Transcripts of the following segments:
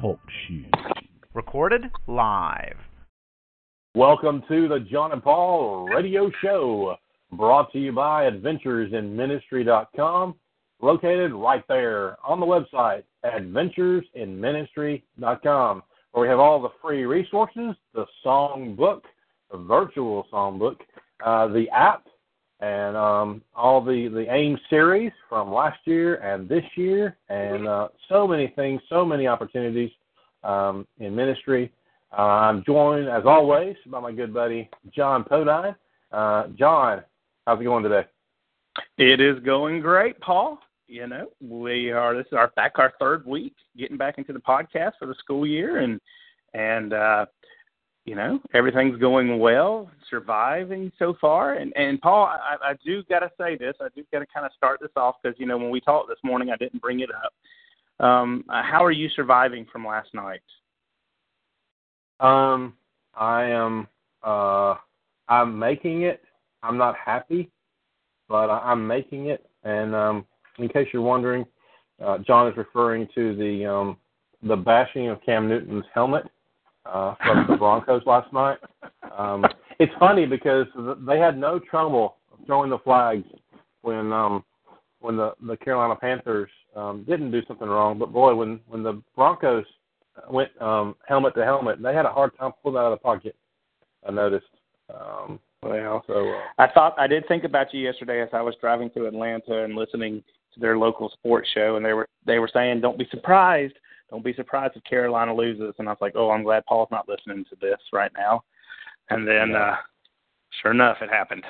Talk shoes. Recorded live. Welcome to the Jon and Paul Radio Show, brought to you by AdventuresInMinistry.com, located right there on the website, AdventuresInMinistry.com, where we have all the free resources, the song book, the virtual song book, uh, the app, and um, all the, the AIM series from last year and this year, and uh, so many things, so many opportunities um, in ministry. Uh, I'm joined, as always, by my good buddy Jon Podine. Uh, Jon, how's it going today? It is going great, Paul. You know, we are this is our back our third week getting back into the podcast for the school year, and and uh, you know everything's going well, surviving so far. And and Paul, I, I do got to say this. I do got to kind of start this off because you know when we talked this morning, I didn't bring it up. Um, how are you surviving from last night? Um, I am. Uh, I'm making it. I'm not happy, but I, I'm making it. And um, in case you're wondering, uh, Jon is referring to the um, the bashing of Cam Newton's helmet uh, from the Broncos last night. Um, it's funny because they had no trouble throwing the flags when um, when the the Carolina Panthers um, didn't do something wrong. But boy, when when the Broncos went um, helmet to helmet. They had a hard time pulling that out of the pocket. I noticed. Um, well, so uh, I thought I did think about you yesterday as I was driving through Atlanta and listening to their local sports show, and they were they were saying, "Don't be surprised, don't be surprised if Carolina loses." And I was like, "Oh, I'm glad Paul's not listening to this right now." And then, yeah. uh, sure enough, it happened.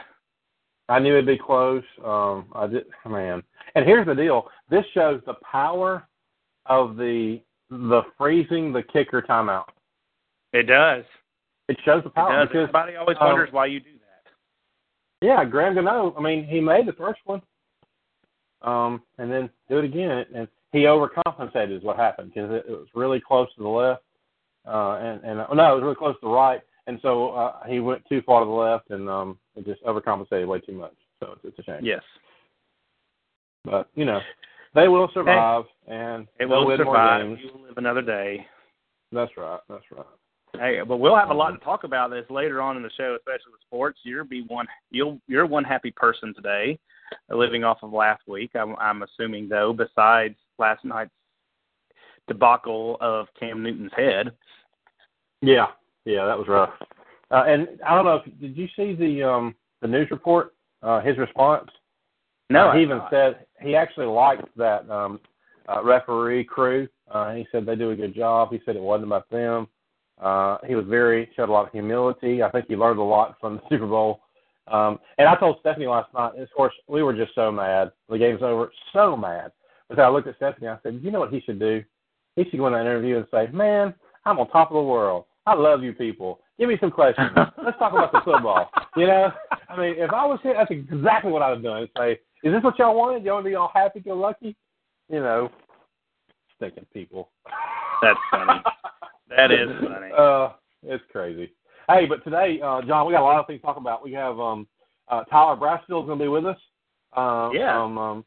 I knew it'd be close. Um, I did, man. And here's the deal: this shows the power of the the freezing the kicker timeout. It does. It shows the power. Because, Everybody always um, wonders why you do that. Yeah, Graham Gano. I mean, he made the first one, um, and then do it again, and he overcompensated. Is what happened because it, it was really close to the left, uh, and and uh, no, it was really close to the right, and so uh, he went too far to the left, and um, it just overcompensated way too much. So it's, it's a shame. Yes. But you know, they will survive, hey, and they will survive. You will live another day. That's right. That's right. Hey, but we'll have a lot to talk about this later on in the show, especially with sports. You'll be one. You'll you're one happy person today, living off of last week. I'm, I'm assuming though, besides last night's debacle of Cam Newton's head. Yeah, yeah, that was rough. Uh, and I don't know. If, did you see the um the news report? Uh, his response. No, uh, he even said he actually liked that um, uh, referee crew. Uh, he said they do a good job. He said it wasn't about them. Uh, he was very showed a lot of humility. I think he learned a lot from the Super Bowl. Um, and I told Stephanie last night. Of course, we were just so mad. The game's over. So mad. But I looked at Stephanie. I said, "You know what he should do? He should go in that interview and say, "Man, I'm on top of the world. I love you people. Give me some questions. Let's talk about the football." You know, I mean, if I was here, that's exactly what I would do. Say, is this what y'all wanted? Y'all want to be all happy go lucky? You know, stinking people. That's funny. that is funny. Uh, it's crazy. Hey, but today, uh, Jon, we got a lot of things to talk about. We have um, uh, Tyler Brassfield's going to be with us. Uh, yeah. Um, um,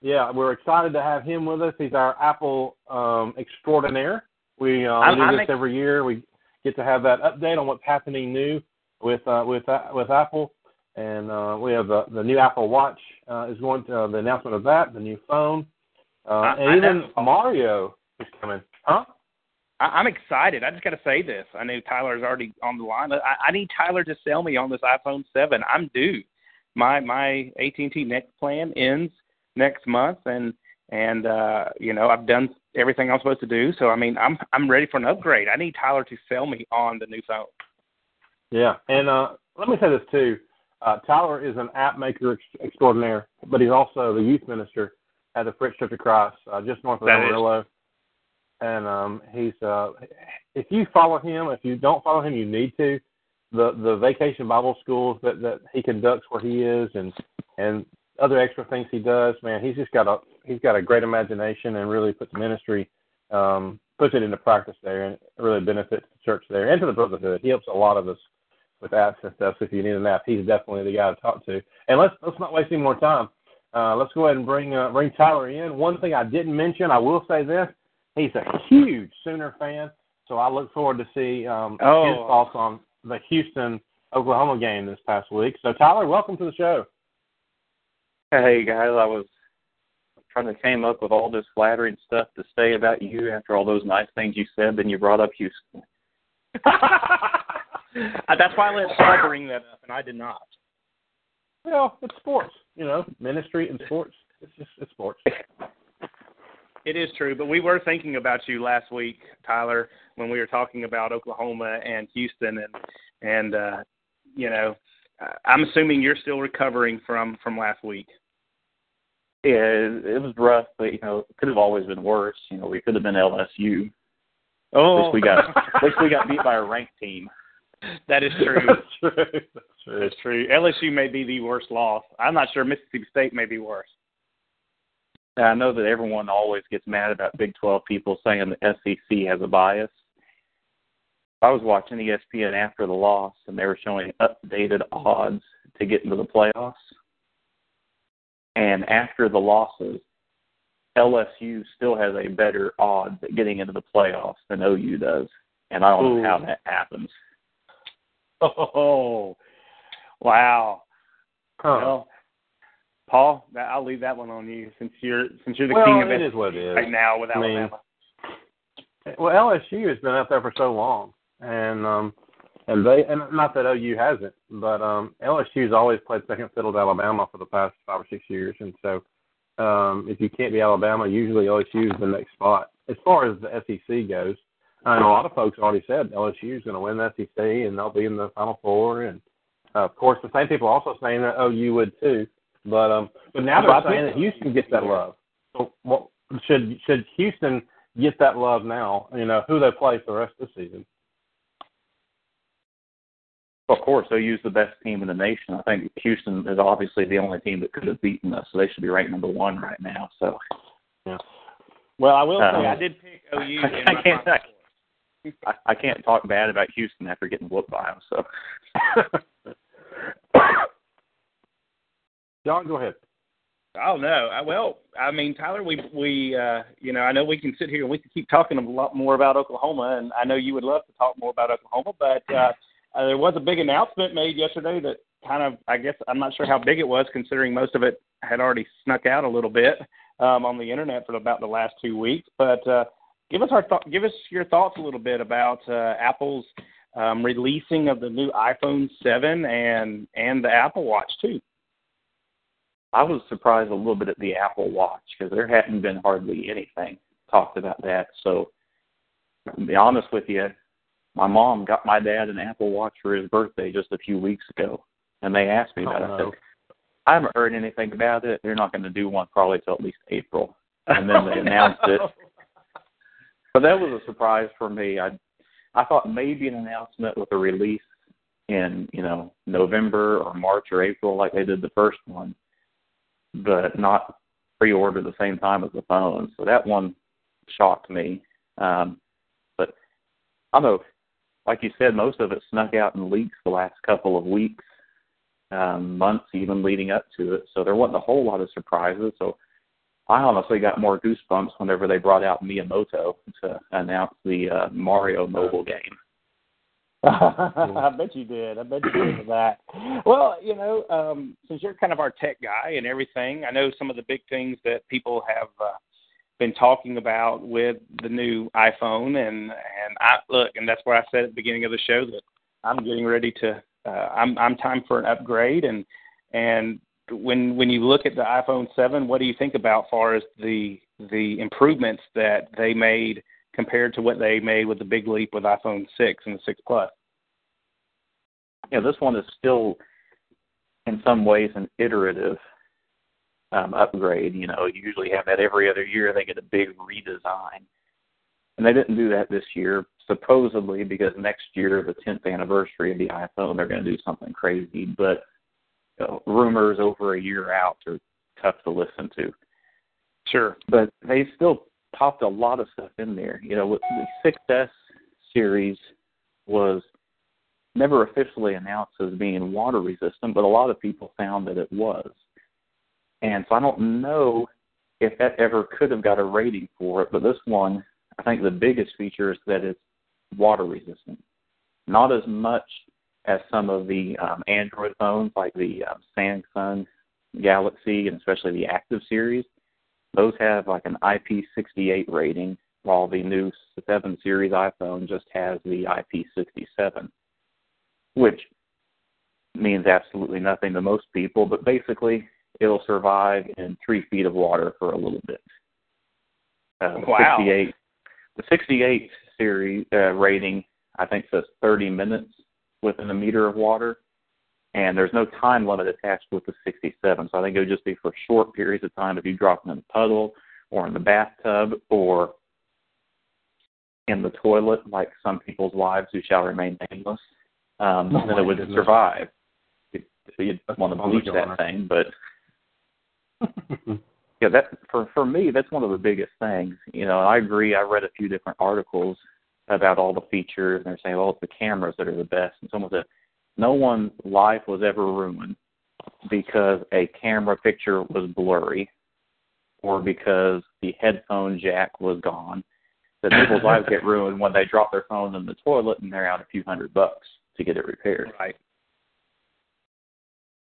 yeah, we're excited to have him with us. He's our Apple um, extraordinaire. We, uh, we do I'm this ex- every year. We get to have that update on what's happening new with uh, with uh, with Apple and uh, we have the, the new Apple Watch uh, is going to uh, the announcement of that, the new phone, uh, I, and I even know. Mario is coming. Huh? I, I'm excited. I just got to say this. I know Tyler's already on the line. I, I need Tyler to sell me on this iPhone 7. I'm due. My my AT&T Next plan ends next month, and and uh, you know I've done everything I'm supposed to do. So I mean I'm I'm ready for an upgrade. I need Tyler to sell me on the new phone. Yeah, and uh, let me say this too. Uh, Tyler is an app maker ex- extraordinaire, but he's also the youth minister at the Fritch Church of Christ, uh, just north of Amarillo. And um, he's uh, if you follow him, if you don't follow him, you need to. The the vacation Bible schools that that he conducts where he is, and and other extra things he does, man, he's just got a he's got a great imagination and really puts ministry um, puts it into practice there, and really benefits the church there and to the brotherhood. He helps a lot of us with apps and stuff. So if you need an app, he's definitely the guy to talk to. And let's let's not waste any more time. Uh, let's go ahead and bring uh, bring Tyler in. One thing I didn't mention, I will say this: he's a huge Sooner fan, so I look forward to see um, Oh. his thoughts on the Houston Oklahoma game this past week. So, Tyler, welcome to the show. Hey guys, I was trying to came up with all this flattering stuff to say about you after all those nice things you said. Then you brought up Houston. Uh, That's why I let Paul bring that up, and I did not. Well, it's sports, you know, ministry and sports. It's just it's sports. It is true, but we were thinking about you last week, Tyler, when we were talking about Oklahoma and Houston, and and uh, you know, I'm assuming you're still recovering from from last week. Yeah, it, it was rough, but you know, it could have always been worse. You know, we could have been LSU. Oh, At least we got at least we got beat by a ranked team. that is true. That's true. That's true. That's true. LSU may be the worst loss. I'm not sure Mississippi State may be worse. I know that everyone always gets mad about Big 12 people saying the SEC has a bias. I was watching ESPN after the loss, and they were showing updated odds to get into the playoffs. And after the losses, LSU still has a better odds at getting into the playoffs than OU does. And I don't Ooh. know how that happens. Oh, wow. Huh. Well, Paul, I'll leave that one on you since you're since you're the well, king of it it is what it is. right now with I mean, Well, LSU has been up there for so long, and um, and they and not that OU hasn't, but um, LSU's always played second fiddle to Alabama for the past five or six years, and so um, if you can't be Alabama, usually LSU is the next spot. As far as the SEC goes, and a lot of folks already said LSU is going to win the SEC and they'll be in the Final Four, and uh, of course the same people also saying that OU would too, but um, but now they're saying that Houston gets that love. So what should should Houston get that love now? You know who they play for the rest of the season. Of course, OU's the best team in the nation. I think Houston is obviously the only team that could have beaten us, so they should be ranked number one right now. So yeah. Well, I will Um, say I did pick OU. in I my can't- I, I can't talk bad about Houston after getting whooped by them. So Jon, go ahead. Oh no. I, well, I mean, Tyler, we we uh, you know, I know we can sit here and we can keep talking a lot more about Oklahoma, and I know you would love to talk more about Oklahoma, but uh, uh, there was a big announcement made yesterday that kind of, I guess, I'm not sure how big it was, considering most of it had already snuck out a little bit um, on the internet for about the last two weeks. But uh, give us our th- give us your thoughts a little bit about uh, Apple's um, releasing of the new iPhone 7 and and the Apple Watch too. I was surprised a little bit at the Apple Watch because there hadn't been hardly anything talked about that. So to be honest with you, my mom got my dad an Apple Watch for his birthday just a few weeks ago, and they asked me about it. I Oh, said, I haven't heard anything about it. They're not going to do one probably till at least April. And then they announced it. But that was a surprise for me. I I thought maybe an announcement with a release in, you know, November or March or April like they did the first one, but not pre order the same time as the phone. So that one shocked me. Um but I don't know, like you said, most of it snuck out in leaks the last couple of weeks, um, months even leading up to it. So there wasn't a whole lot of surprises. So I honestly got more goosebumps whenever they brought out Miyamoto to announce the uh, Mario mobile game. I bet you did. I bet you did for that. Well, you know, um, since you're kind of our tech guy and everything, I know some of the big things that people have uh, been talking about with the new iPhone, and and I look, and that's where I said at the beginning of the show that I'm getting ready to. Uh, I'm I'm time for an upgrade, and and when when you look at the iPhone 7, what do you think about far as the the improvements that they made compared to what they made with the big leap with iPhone 6 and the 6 Plus? Yeah, this one is still, in some ways, an iterative um, upgrade. You know, you usually have that every other year. They get a big redesign, and they didn't do that this year. Supposedly, because next year, the 10th anniversary of the iPhone, they're going to do something crazy. But you know, rumors over a year out are tough to listen to. Sure. but they still popped a lot of stuff in there. You know, with the 6S series was never officially announced as being water resistant, but a lot of people found that it was. And so I don't know if that ever could have got a rating for it, but this one, I think the biggest feature is that it's water resistant. Not as much as some of the um, Android phones like the um, Samsung Galaxy and especially the Active series. Those have like an IP68 rating, while the new 7 series iPhone just has the IP67, which means absolutely nothing to most people, but basically it'll survive in three feet of water for a little bit. Uh, wow. 68, the 68 series uh, rating, I think, says 30 minutes within a meter of water, and there's no time limit attached with the 67. So I think it would just be for short periods of time if you drop it in a puddle or in the bathtub or in the toilet, like some people's wives who shall remain nameless. Um, Oh, then it would goodness. survive. You'd, you'd want to bleach that thing, but Mm-hmm. yeah, that for for me, that's one of the biggest things. You know, I agree. I read a few different articles about all the features, and they're saying, "Well, it's the cameras that are the best." And someone said, "No one's life was ever ruined because a camera picture was blurry, or because the headphone jack was gone." That people's lives get ruined when they drop their phone in the toilet and they're out a few hundred bucks to get it repaired. Right.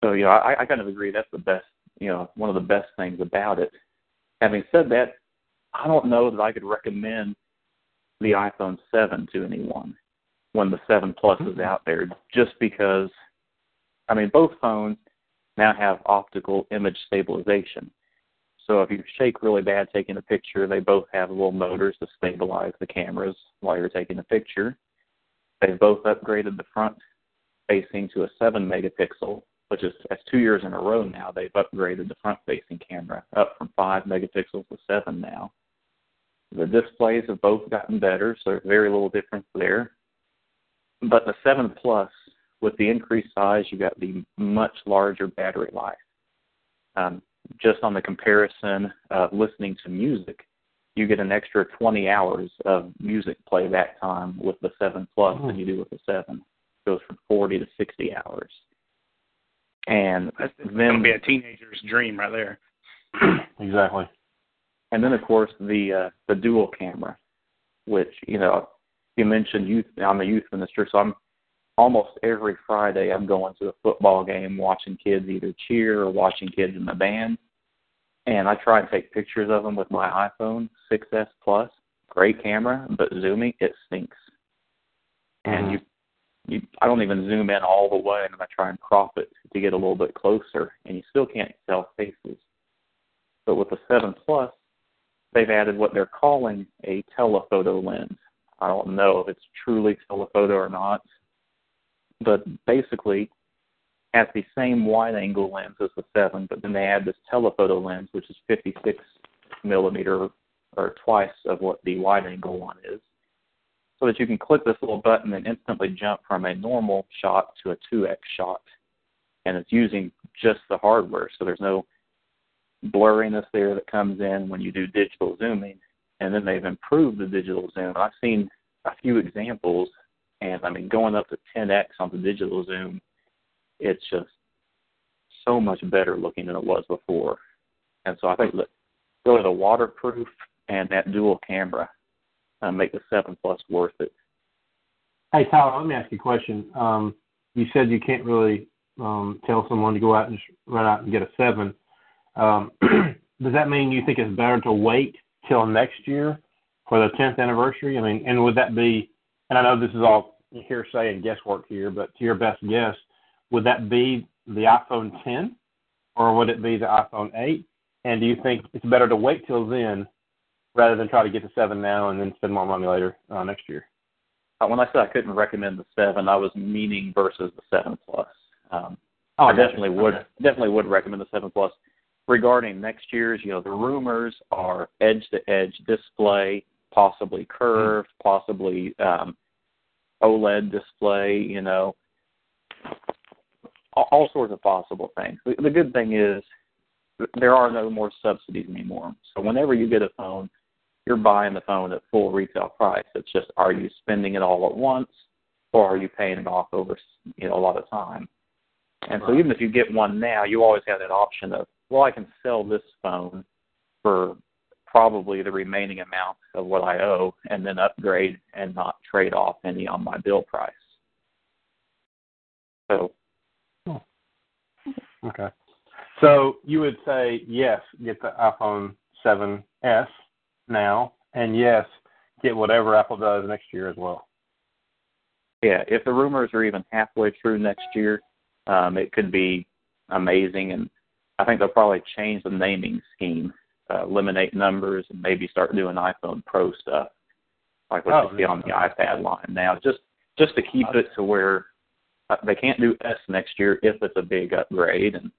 So you know, I, I kind of agree that's the best, you know, one of the best things about it. Having said that, I don't know that I could recommend the iPhone 7 to anyone when the 7 Plus is hmm. out there, just because, I mean, both phones now have optical image stabilization. So if you shake really bad taking a picture, they both have little motors to stabilize the cameras while you're taking a picture. They've both upgraded the front facing to a 7 megapixel, which is that's two years in a row now. They've upgraded the front facing camera up from 5 megapixels to 7 now. The displays have both gotten better, so very little difference there. But the 7 Plus, with the increased size, you got the much larger battery life. Um, just on the comparison of listening to music, you get an extra 20 hours of music playback time with the 7 Plus than you do with the 7. It goes from 40 to 60 hours. And That's then going to be a teenager's dream right there. exactly. and then of course the uh, the dual camera, which you know you mentioned youth. I'm a youth minister, so I'm almost every Friday I'm going to a football game, watching kids either cheer or watching kids in the band, and I try and take pictures of them with my iPhone 6s Plus. Great camera, but zooming it stinks. And Mhm. you, you, I don't even zoom in all the way, and I try and crop it to get a little bit closer, and you still can't tell faces. But with the 7 Plus, they've added what they're calling a telephoto lens. I don't know if it's truly telephoto or not, but basically has the same wide angle lens as the 7, but then they add this telephoto lens, which is 56 millimeter or twice of what the wide angle one is, so that you can click this little button and instantly jump from a normal shot to a 2x shot. And it's using just the hardware, so there's no blurriness there that comes in when you do digital zooming. And then they've improved the digital zoom. I've seen a few examples, and I mean, going up to 10x on the digital zoom, it's just so much better looking than it was before. And so I think that really the waterproof and that dual camera uh, make the 7 Plus worth it. Hey, Tyler, let me ask you a question. Um, you said you can't really um, tell someone to go out and just run out and get a seven. Um, does that mean you think it's better to wait till next year for the 10th anniversary? I mean, and would that be? And I know this is all hearsay and guesswork here, but to your best guess, would that be the iPhone 10, or would it be the iPhone 8? And do you think it's better to wait till then rather than try to get the seven now and then spend more money later uh, next year? Uh, when I said I couldn't recommend the 7, I was meaning versus the 7 Plus. Um, Oh, I definitely would definitely would recommend the seven plus. Regarding next year's, you know, the rumors are edge to edge display, possibly curved, possibly um, OLED display. You know, all, all sorts of possible things. The, the good thing is there are no more subsidies anymore. So whenever you get a phone, you're buying the phone at full retail price. It's just are you spending it all at once, or are you paying it off over you know a lot of time? And so even if you get one now, you always have that option of, well, I can sell this phone for probably the remaining amount of what I owe and then upgrade and not trade off any on my bill price. So hmm. Okay. So you would say yes, get the iPhone 7s now, and yes, get whatever Apple does next year as well. yeah, if the rumors are even halfway through next year, um, it could be amazing. And I think they'll probably change the naming scheme, uh, eliminate numbers, and maybe start doing iPhone Pro stuff, like what Oh, you see on the iPad line now, just just to keep it to where uh, they can't do S next year if it's a big upgrade, and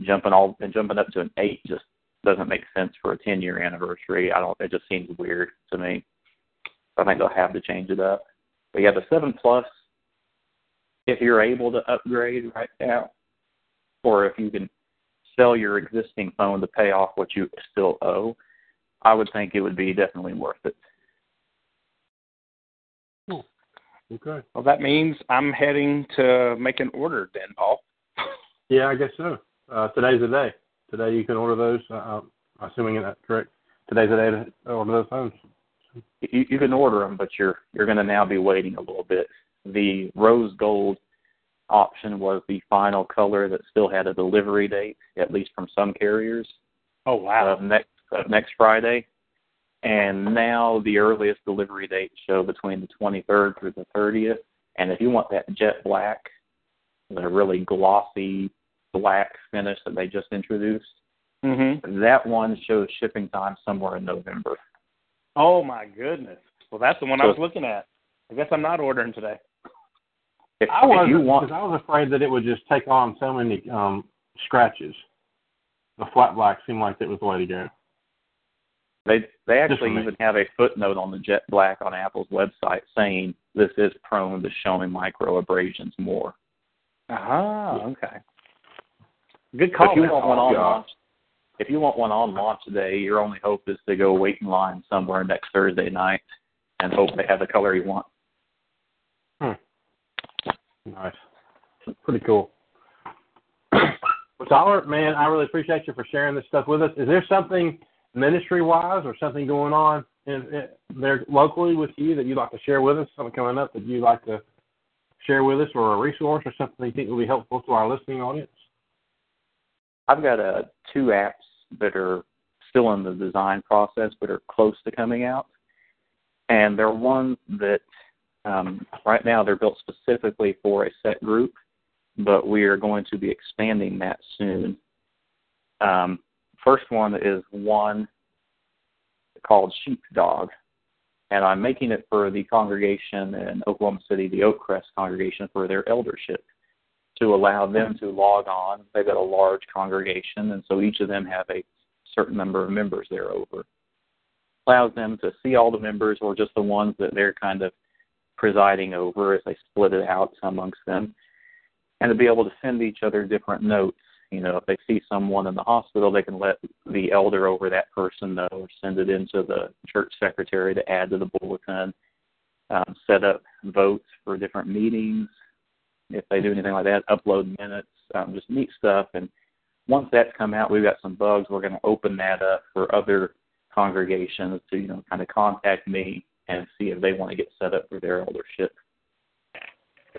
jumping all and jumping up to an eight just doesn't make sense for a ten year anniversary. I don't. It just seems weird to me. I think they'll have to change it up. But yeah, the seven plus, if you're able to upgrade right now, or if you can sell your existing phone to pay off what you still owe, I would think it would be definitely worth it. Okay. Well, that means I'm heading to make an order then, Paul. Yeah, I guess so. Uh, today's the day. Today you can order those. Uh, I'm assuming that's correct. Today's the day to order those phones. You, you can order them, but you're you're going to now be waiting a little bit. The rose gold option was the final color that still had a delivery date, at least from some carriers. Oh of next of next Friday, and now the earliest delivery dates show between the 23rd through the 30th. And if you want that jet black, the really glossy black finish that they just introduced, Mm-hmm. that one shows shipping time somewhere in November. Oh my goodness. Well, that's the one I was looking at. I guess I'm not ordering today. If, I was if you want, because I was afraid that it would just take on so many um, scratches. The flat black seemed like it was the way to go. they they actually even have a footnote on the jet black on Apple's website saying this is prone to showing micro abrasions more. Ah, okay. Good call. if you want one Oh, on launch, if you want one on launch day, your only hope is to go wait in line somewhere next Thursday night and hope they have the color you want. Hmm. Nice. Pretty cool. Well, Tyler, man, I really appreciate you for sharing this stuff with us. Is there something ministry wise or something going on in, in, there locally with you that you'd like to share with us? Something coming up that you'd like to share with us, or a resource, or something you think will be helpful to our listening audience? I've got uh, two apps that are still in the design process but are close to coming out. And they're ones that um, right now they're built specifically for a set group, but we are going to be expanding that soon. Um, first one is one called Sheepdog, and I'm making it for the congregation in Oklahoma City, the Oakcrest congregation, for their eldership to allow them to log on. They've got a large congregation, and so each of them have a certain number of members they're over. Allows them to see all the members or just the ones that they're kind of presiding over as they split it out amongst them, and to be able to send each other different notes. You know, if they see someone in the hospital, they can let the elder over that person know or send it into the church secretary to add to the bulletin. Um, set up votes for different meetings, if they do anything like that, upload minutes, um, just neat stuff. And once that's come out, we've got some bugs. We're going to open that up for other congregations to, you know, kind of contact me and see if they want to get set up for their eldership.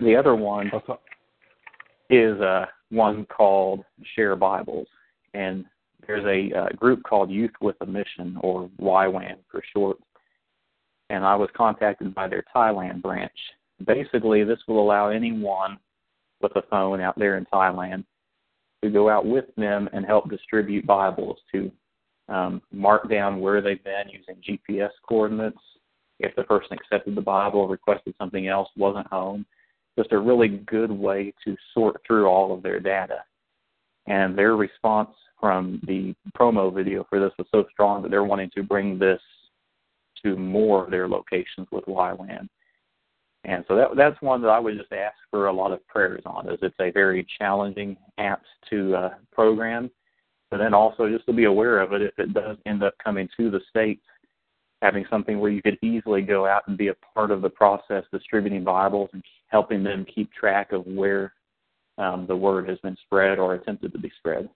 The other one is uh, one called Share Bibles, and there's a uh, group called Youth with a Mission, or YWAM for short. And I was contacted by their Thailand branch. Basically, this will allow anyone with a phone out there in Thailand to go out with them and help distribute Bibles to um, mark down where they've been using GPS coordinates. If the person accepted the Bible, requested something else, wasn't home, just a really good way to sort through all of their data. And their response from the promo video for this was so strong that they're wanting to bring this to more of their locations with YWAM. And so that that's one that I would just ask for a lot of prayers on, as it's a very challenging app to uh, program, but then also just to be aware of it if it does end up coming to the states, having something where you could easily go out and be a part of the process, distributing Bibles and helping them keep track of where um, the word has been spread or attempted to be spread.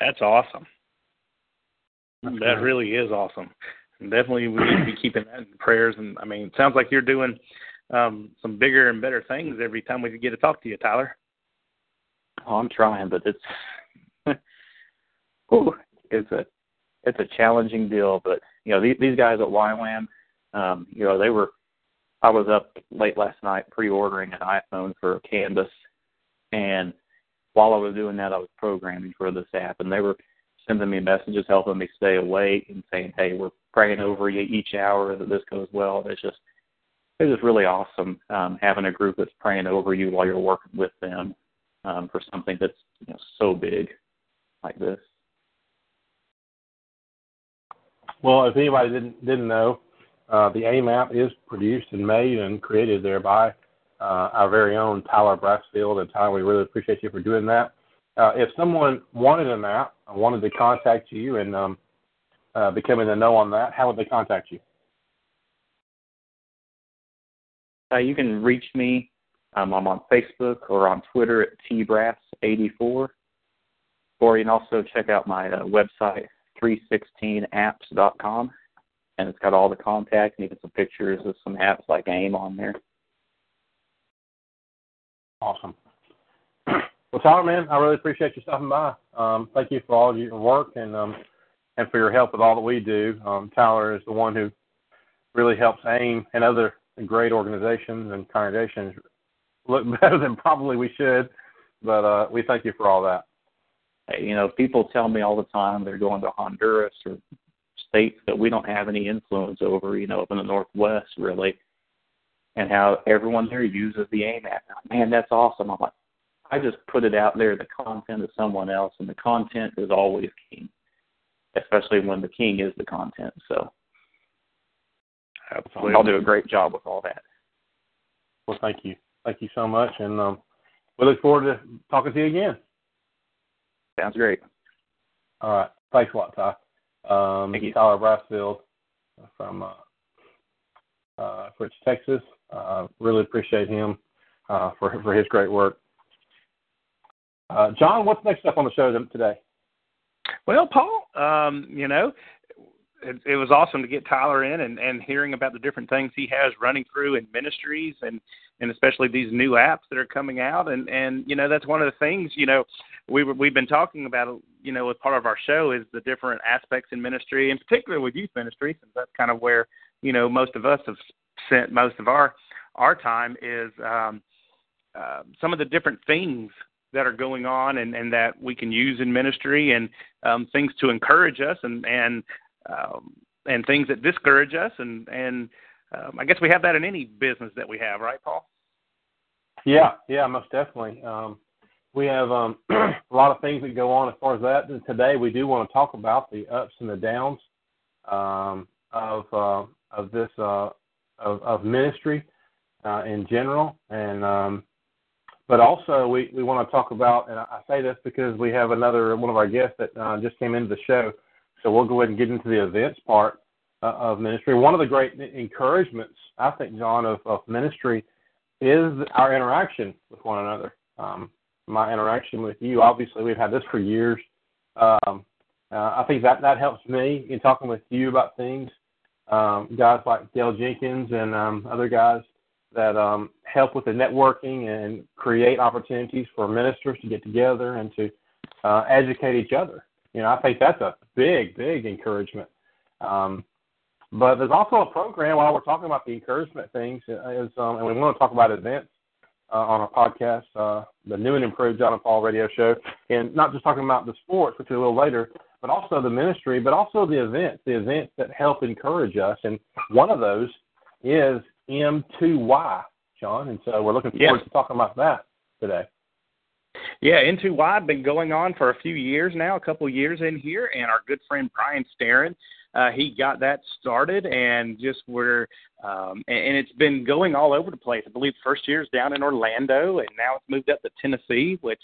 That's awesome. That's that great. really is awesome. Definitely, we need to be keeping that in prayers. And I mean, it sounds like you're doing um, some bigger and better things every time we get to talk to you, Tyler. Oh, I'm trying, but it's Ooh, it's a it's a challenging deal. But you know, these these guys at YWAM, um, you know, they were. I was up late last night pre-ordering an iPhone for Canvas, and while I was doing that, I was programming for this app, and they were sending me messages, helping me stay awake, and saying, "Hey, we're praying over you each hour that this goes well." It's just it's just really awesome um, having a group that's praying over you while you're working with them um, for something that's you know so big like this. Well, if anybody didn't didn't know, uh, the AIM app is produced and made and created there by uh, our very own Tyler Brassfield. And Tyler, we really appreciate you for doing that. Uh, if someone wanted an app, wanted to contact you and um, uh, becoming a know on that, how would they contact you? Uh, you can reach me. Um, I'm on Facebook or on Twitter at tbrass84, or you can also check out my uh, website 316apps.com, and it's got all the contact and even some pictures of some apps like AIM on there. Awesome. Well, Tyler, man, I really appreciate you stopping by. Um, thank you for all of your work and um, and for your help with all that we do. Um, Tyler is the one who really helps AIM and other great organizations and congregations look better than probably we should. But uh, we thank you for all that. You know, people tell me all the time they're going to Honduras or states that we don't have any influence over, you know, up in the Northwest, really, and how everyone there uses the AIM app. Man, that's awesome. I'm like, I just put it out there, the content is someone else, and the content is always king, especially when the king is the content. So Absolutely. I'll do a great job with all that. Well, thank you. Thank you so much. And um, we look forward to talking to you again. Sounds great. All right. Thanks a lot, Ty. Um, Thank you. Tyler Brassfield from uh, uh, Fritch, Texas. Uh, really appreciate him uh, for for his great work. Uh, Jon, what's next up on the show today? Well, Paul, um, you know, it, it was awesome to get Tyler in and, and hearing about the different things he has running through in ministries and and especially these new apps that are coming out and and you know that's one of the things you know we we've been talking about you know as part of our show is the different aspects in ministry in particular with youth ministry since that's kind of where you know most of us have spent most of our our time is um, uh, some of the different things that are going on and, and that we can use in ministry and um, things to encourage us and and um, and things that discourage us and and um, I guess we have that in any business that we have, right, Paul? Yeah, yeah, most definitely. Um, we have um, a lot of things that go on as far as that. And today, we do want to talk about the ups and the downs um, of uh, of this uh, of, of ministry uh, in general, and um, but also we, we want to talk about. And I say this because we have another one of our guests that uh, just came into the show, so we'll go ahead and get into the events part uh, of ministry. One of the great encouragements, I think, Jon, of, of ministry is our interaction with one another. Um, my interaction with you, obviously, we've had this for years. Um, uh, I think that that helps me in talking with you about things. Um, guys like Dale Jenkins and um, other guys that um, help with the networking and create opportunities for ministers to get together and to uh, educate each other. You know, I think that's a big, big encouragement. Um, but there's also a program while we're talking about the encouragement things, is, um, and we want to talk about events uh, on our podcast, uh, the new and improved Jon and Paul Radio Show, and not just talking about the sports, which is a little later, but also the ministry, but also the events, the events that help encourage us. And one of those is M2Y, Jon, and so we're looking forward Yes. to talking about that today. Yeah, M2Y been going on for a few years now, a couple of years in here, and our good friend Brian Starren, uh, he got that started, and just we're, um, and, and it's been going all over the place. I believe first year's down in Orlando, and now it's moved up to Tennessee, which,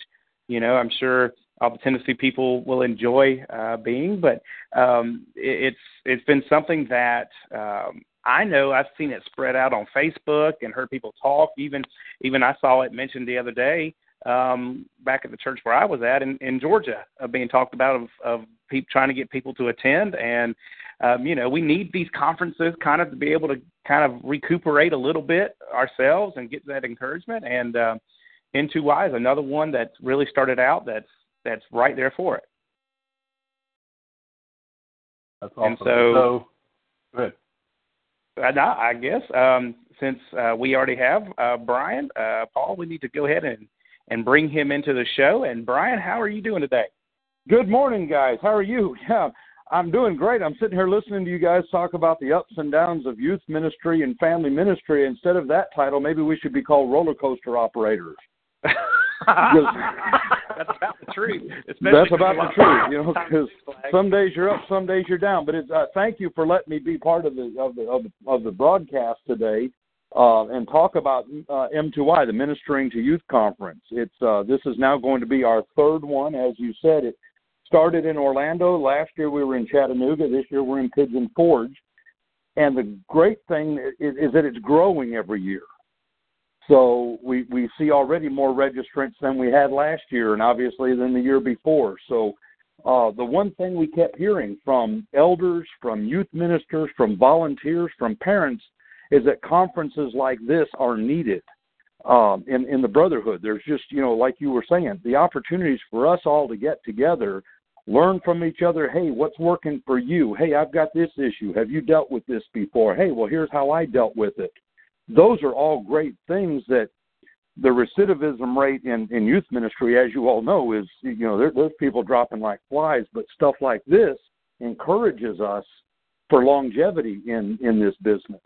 you know, I'm sure all the Tennessee people will enjoy uh, being. But um, it, it's it's been something that um, I know I've seen it spread out on Facebook and heard people talk. Even even I saw it mentioned the other day um, back at the church where I was at in, in Georgia, uh, being talked about of, of pe- trying to get people to attend. And um, you know, we need these conferences kind of to be able to kind of recuperate a little bit ourselves and get that encouragement. And uh, M2Y is another one that's really started out that's that's right there for it. That's awesome. And so, so good. Uh, I guess um, since uh, we already have uh, Brian, uh, Paul, we need to go ahead and, and bring him into the show. And Brian, how are you doing today? Good morning, guys. How are you? Yeah, I'm doing great. I'm sitting here listening to you guys talk about the ups and downs of youth ministry and family ministry. Instead of that title, maybe we should be called roller coaster operators. that's about the truth. That's about the truth, you know, because some days you're up, some days you're down. But it's uh, thank you for letting me be part of the of the of the, of the broadcast today uh, and talk about uh, M2Y, the Ministering to Youth Conference. It's uh, this is now going to be our third one, as you said. It started in Orlando last year. We were in Chattanooga. This year we're in Pigeon Forge. And the great thing is, is that it's growing every year. So we we see already more registrants than we had last year, and obviously than the year before. So uh, the one thing we kept hearing from elders, from youth ministers, from volunteers, from parents is that conferences like this are needed um, in in the brotherhood. There's just you know, like you were saying, the opportunities for us all to get together, learn from each other. Hey, what's working for you? Hey, I've got this issue. Have you dealt with this before? Hey, well, here's how I dealt with it those are all great things that the recidivism rate in, in youth ministry, as you all know, is you know there, there's people dropping like flies, but stuff like this encourages us for longevity in in this business.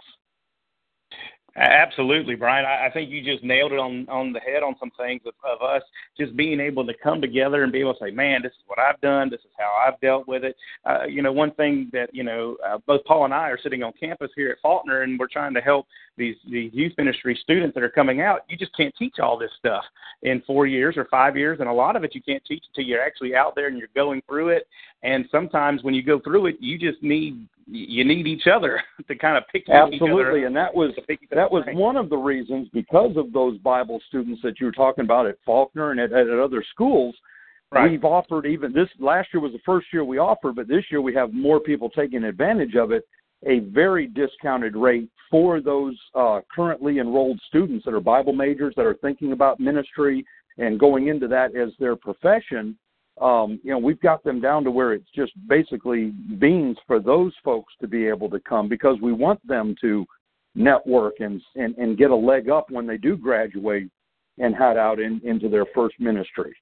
Absolutely, Brian. I, I think you just nailed it on on the head on some things of, of us just being able to come together and be able to say, "Man, this is what I've done. This is how I've dealt with it." Uh, you know, one thing that you know, uh, both Paul and I are sitting on campus here at Faulkner, and we're trying to help these these youth ministry students that are coming out. You just can't teach all this stuff in four years or five years, and a lot of it you can't teach until you're actually out there and you're going through it. And sometimes when you go through it, you just need you need each other to kind of pick up. absolutely and that was that was one of the reasons because of those bible students that you were talking about at faulkner and at, at other schools right. we've offered even this last year was the first year we offered but this year we have more people taking advantage of it a very discounted rate for those uh, currently enrolled students that are bible majors that are thinking about ministry and going into that as their profession um, you know, we've got them down to where it's just basically beans for those folks to be able to come because we want them to network and and, and get a leg up when they do graduate and head out in, into their first ministry.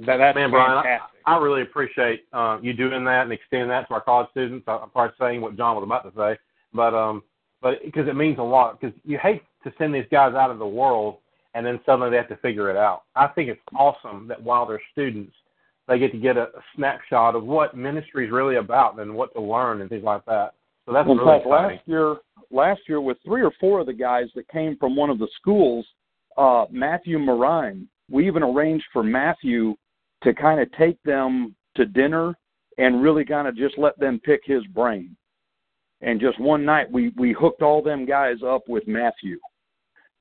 That, that's Man, Brian, I, I really appreciate uh, you doing that and extending that to our college students. I'm probably saying what Jon was about to say, but um, but because it means a lot. Because you hate to send these guys out of the world and then suddenly they have to figure it out. I think it's awesome that while they're students, they get to get a, a snapshot of what ministry is really about and what to learn and things like that. So that's in really fact, last year, last year with three or four of the guys that came from one of the schools, uh, Matthew Morine, we even arranged for Matthew to kind of take them to dinner and really kind of just let them pick his brain. And just one night, we we hooked all them guys up with Matthew,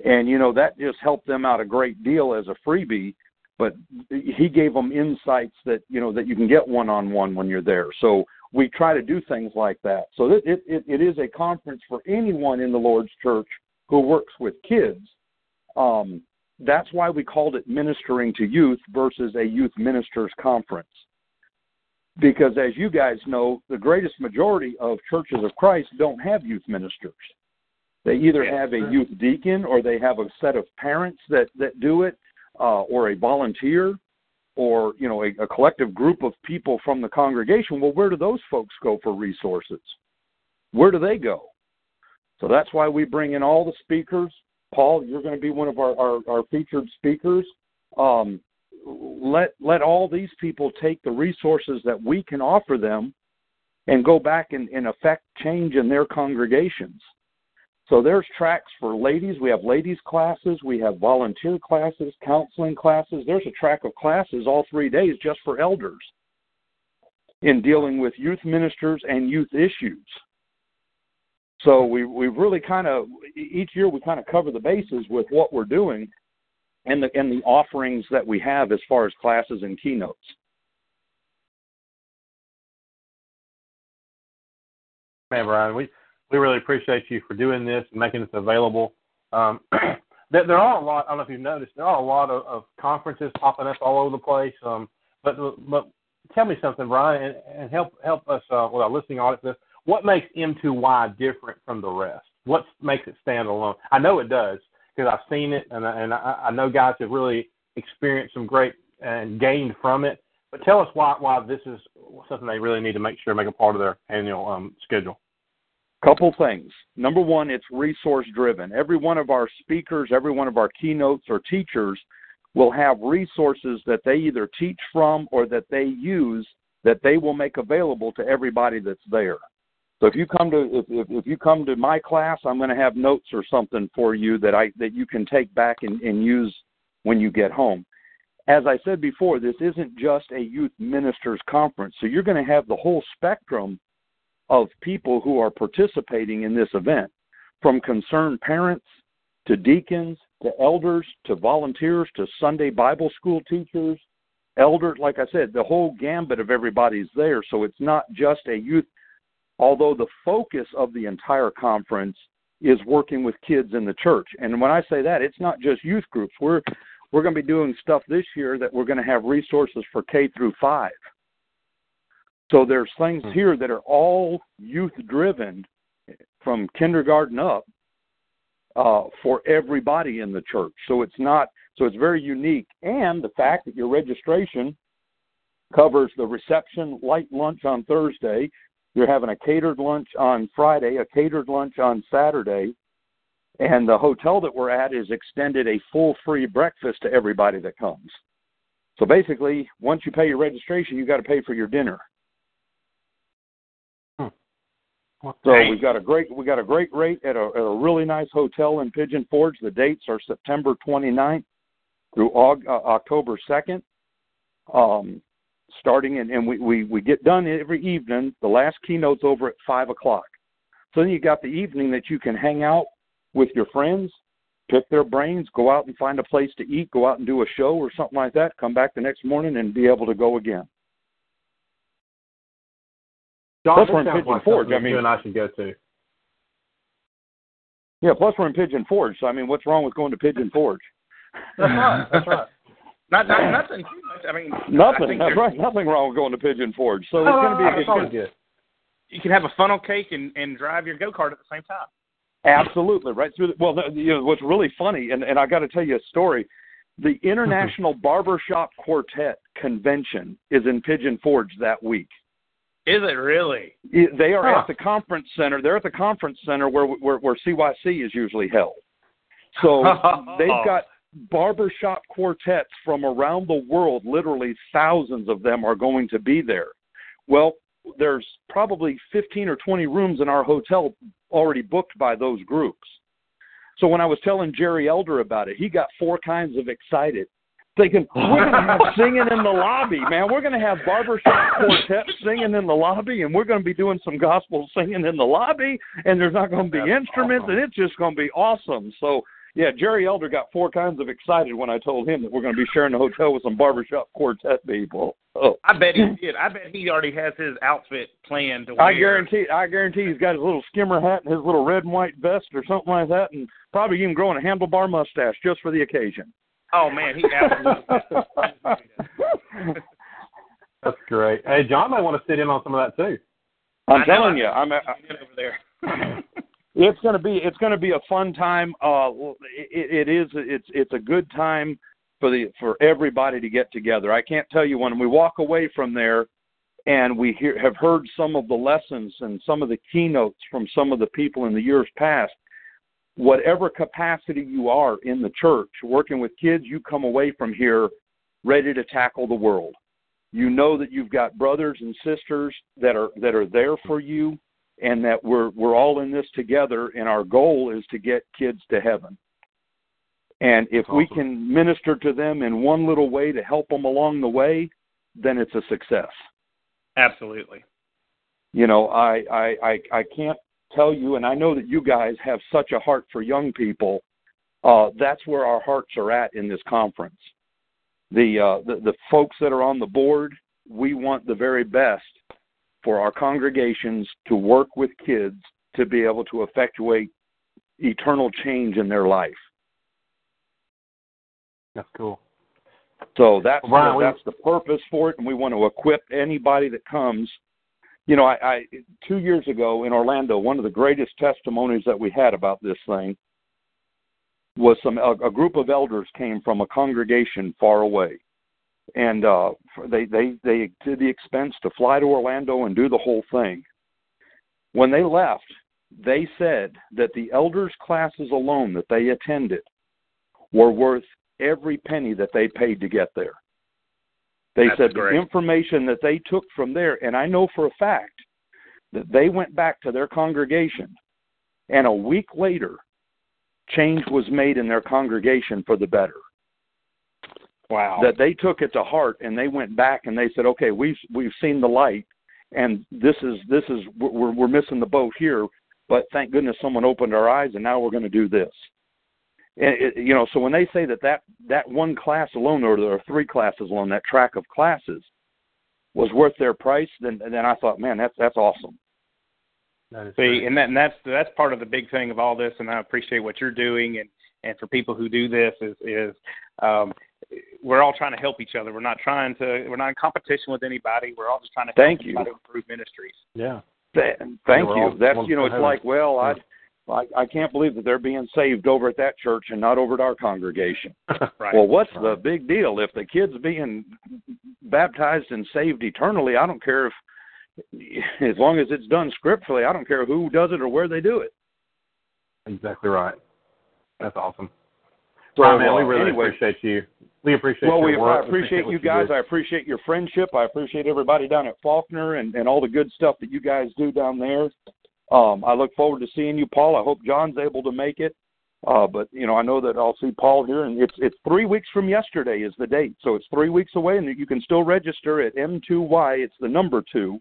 and you know that just helped them out a great deal as a freebie but he gave them insights that you know that you can get one on one when you're there. So we try to do things like that. So it, it it is a conference for anyone in the Lord's church who works with kids. Um, that's why we called it ministering to youth versus a youth ministers conference. Because as you guys know, the greatest majority of churches of Christ don't have youth ministers. They either have a youth deacon or they have a set of parents that, that do it uh, or a volunteer or you know a, a collective group of people from the congregation well where do those folks go for resources? Where do they go? So that's why we bring in all the speakers. Paul you're going to be one of our, our, our featured speakers. Um, let let all these people take the resources that we can offer them and go back and, and affect change in their congregations so there's tracks for ladies. We have ladies classes, we have volunteer classes, counseling classes. There's a track of classes all three days just for elders in dealing with youth ministers and youth issues. So we we really kind of each year we kind of cover the bases with what we're doing. and the and the offerings that we have as far as classes and keynotes. Man, Brian, we we really appreciate you for doing this and making this available. Um, there, there are a lot. I don't know if you've noticed. There are a lot of, of conferences popping up all over the place. Um, but but tell me something, Brian, and, and help help us uh, with our listening audience. What makes M2Y different from the rest? What makes it stand alone? I know it does because I've seen it, and I, and I, I know guys have really experienced some great and gained from it. But tell us why why this is something they really need to make sure make a part of their annual um, schedule. Couple things. Number one, it's resource driven. Every one of our speakers, every one of our keynotes or teachers will have resources that they either teach from or that they use that they will make available to everybody that's there. So if you come to if, if, if you come to my class, I'm going to have notes or something for you that I that you can take back and, and use when you get home. As I said before, this isn't just a youth ministers conference. So you're going to have the whole spectrum of people who are participating in this event, from concerned parents to deacons to elders to volunteers to Sunday Bible school teachers, elders. Like I said, the whole gambit of everybody's there. So it's not just a youth, although the focus of the entire conference is working with kids in the church. And when I say that, it's not just youth groups. We're we're going to be doing stuff this year that we're going to have resources for K through 5. So there's things hmm. here that are all youth driven from kindergarten up uh, for everybody in the church. So it's not so it's very unique, and the fact that your registration covers the reception, light lunch on Thursday. You're having a catered lunch on Friday, a catered lunch on Saturday, and the hotel that we're at is extended a full free breakfast to everybody that comes. So basically, once you pay your registration, you got to pay for your dinner. So we've got a great we got a great rate at a, at a really nice hotel in Pigeon Forge. The dates are September 29th through August, uh, October 2nd. Um, starting in, and we, we we get done every evening. The last keynote's over at five o'clock. So then you got the evening that you can hang out with your friends, pick their brains, go out and find a place to eat, go out and do a show or something like that. Come back the next morning and be able to go again. Jon, plus we're in Pigeon like Forge. I mean, you and I should go to. Yeah, plus we're in Pigeon Forge. So I mean, what's wrong with going to Pigeon Forge? That's right. That's right. Not, not nothing too much. I mean, nothing. I that's right. Nothing wrong with going to Pigeon Forge. So it's going to be. It's always good. You can have a funnel cake and and drive your go kart at the same time. Absolutely, right through. The, well, the, you know, what's really funny, and and I got to tell you a story. The International Barbershop Quartet Convention is in Pigeon Forge that week. Is it really? They are huh. at the conference center. They're at the conference center where where, where CYC is usually held. So they've got barbershop quartets from around the world. Literally thousands of them are going to be there. Well, there's probably 15 or 20 rooms in our hotel already booked by those groups. So when I was telling Jerry Elder about it, he got four kinds of excited thinking we're going to have singing in the lobby, man. We're going to have barbershop quartet singing in the lobby, and we're going to be doing some gospel singing in the lobby, and there's not going to be That's instruments, awesome. and it's just going to be awesome. So. Yeah, Jerry Elder got four kinds of excited when I told him that we're going to be sharing the hotel with some barbershop quartet people. Oh. I bet he did. I bet he already has his outfit planned to wear. I guarantee. I guarantee he's got his little skimmer hat and his little red and white vest or something like that, and probably even growing a handlebar mustache just for the occasion. Oh man, he absolutely. That's great. Hey, Jon might want to sit in on some of that too. I'm I telling you, I'm I, over there. it's gonna be it's gonna be a fun time. Uh, it, it is it's it's a good time for the for everybody to get together. I can't tell you when we walk away from there and we hear, have heard some of the lessons and some of the keynotes from some of the people in the years past whatever capacity you are in the church, working with kids, you come away from here ready to tackle the world. You know that you've got brothers and sisters that are that are there for you and that we're we're all in this together and our goal is to get kids to heaven. And if awesome. we can minister to them in one little way to help them along the way, then it's a success. Absolutely. You know, I I I, I can't tell you, and I know that you guys have such a heart for young people, uh, that's where our hearts are at in this conference. The, uh, the the folks that are on the board, we want the very best for our congregations to work with kids to be able to effectuate eternal change in their life. That's cool. So that's we- that's the purpose for it, and we want to equip anybody that comes. You know, I, I two years ago in Orlando, one of the greatest testimonies that we had about this thing was some a, a group of elders came from a congregation far away, and uh, they they they did the expense to fly to Orlando and do the whole thing. When they left, they said that the elders classes alone that they attended were worth every penny that they paid to get there. They That's said great. the information that they took from there, and I know for a fact that they went back to their congregation, and a week later, change was made in their congregation for the better. Wow. That they took it to heart, and they went back and they said, "Okay, we've we've seen the light, and this is this is we're we're missing the boat here, but thank goodness someone opened our eyes, and now we're going to do this." And it, you know, so when they say that that that one class alone, or there are three classes alone, that track of classes was worth their price, then then I thought, man, that's that's awesome. That is See, great. and that and that's that's part of the big thing of all this, and I appreciate what you're doing, and and for people who do this is is um, we're all trying to help each other. We're not trying to we're not in competition with anybody. We're all just trying to Thank you. to improve ministries. yeah. Th- Thank we're you. all That's you know, it's heaven. like, well, I, I I can't believe that they're being saved over at that church and not over at our congregation. Right. Well, what's the big deal if the kid's being baptized and saved eternally? I don't care if, as long as it's done scripturally, I don't care who does it or where they do it. Exactly right. That's awesome. So, man, we really anyway, appreciate you. We appreciate well, your we work. I appreciate you guys. do. I appreciate your friendship. I appreciate everybody down at Faulkner and, and all the good stuff that you guys do down there. Um, I look forward to seeing you, Paul. I hope Jon's able to make it. Uh, but you know, I know that I'll see Paul here, and it's it's three weeks from yesterday is the date, so it's three weeks away, and you can still register at M2Y. It's the number two,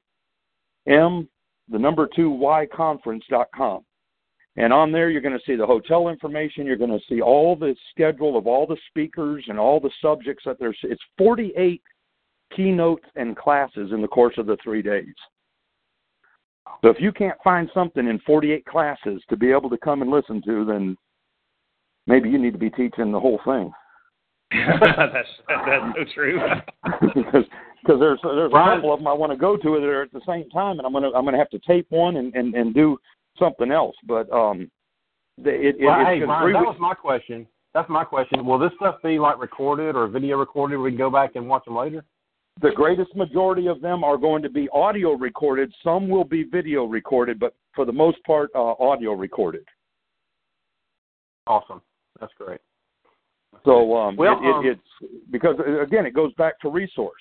M, the number two Y conference dot com. And on there, you're going to see the hotel information. You're going to see all the schedule of all the speakers and all the subjects that there's. It's 48 keynotes and classes in the course of the three days. So if you can't find something in 48 classes to be able to come and listen to, then maybe you need to be teaching the whole thing. that's that's so true. because because there's there's a couple of them I want to go to that are at the same time, and I'm gonna I'm gonna have to tape one and and and do something else. But um, the, it, it Well, it's hey, been Brian, that was my question. That's my question. Will this stuff be like recorded or video recorded? We can go back and watch them later. The greatest majority of them are going to be audio recorded. Some will be video recorded, but for the most part, uh, audio recorded. Awesome. That's great. So um, Well, it, it, um, it's because uh, again, it goes back to resource.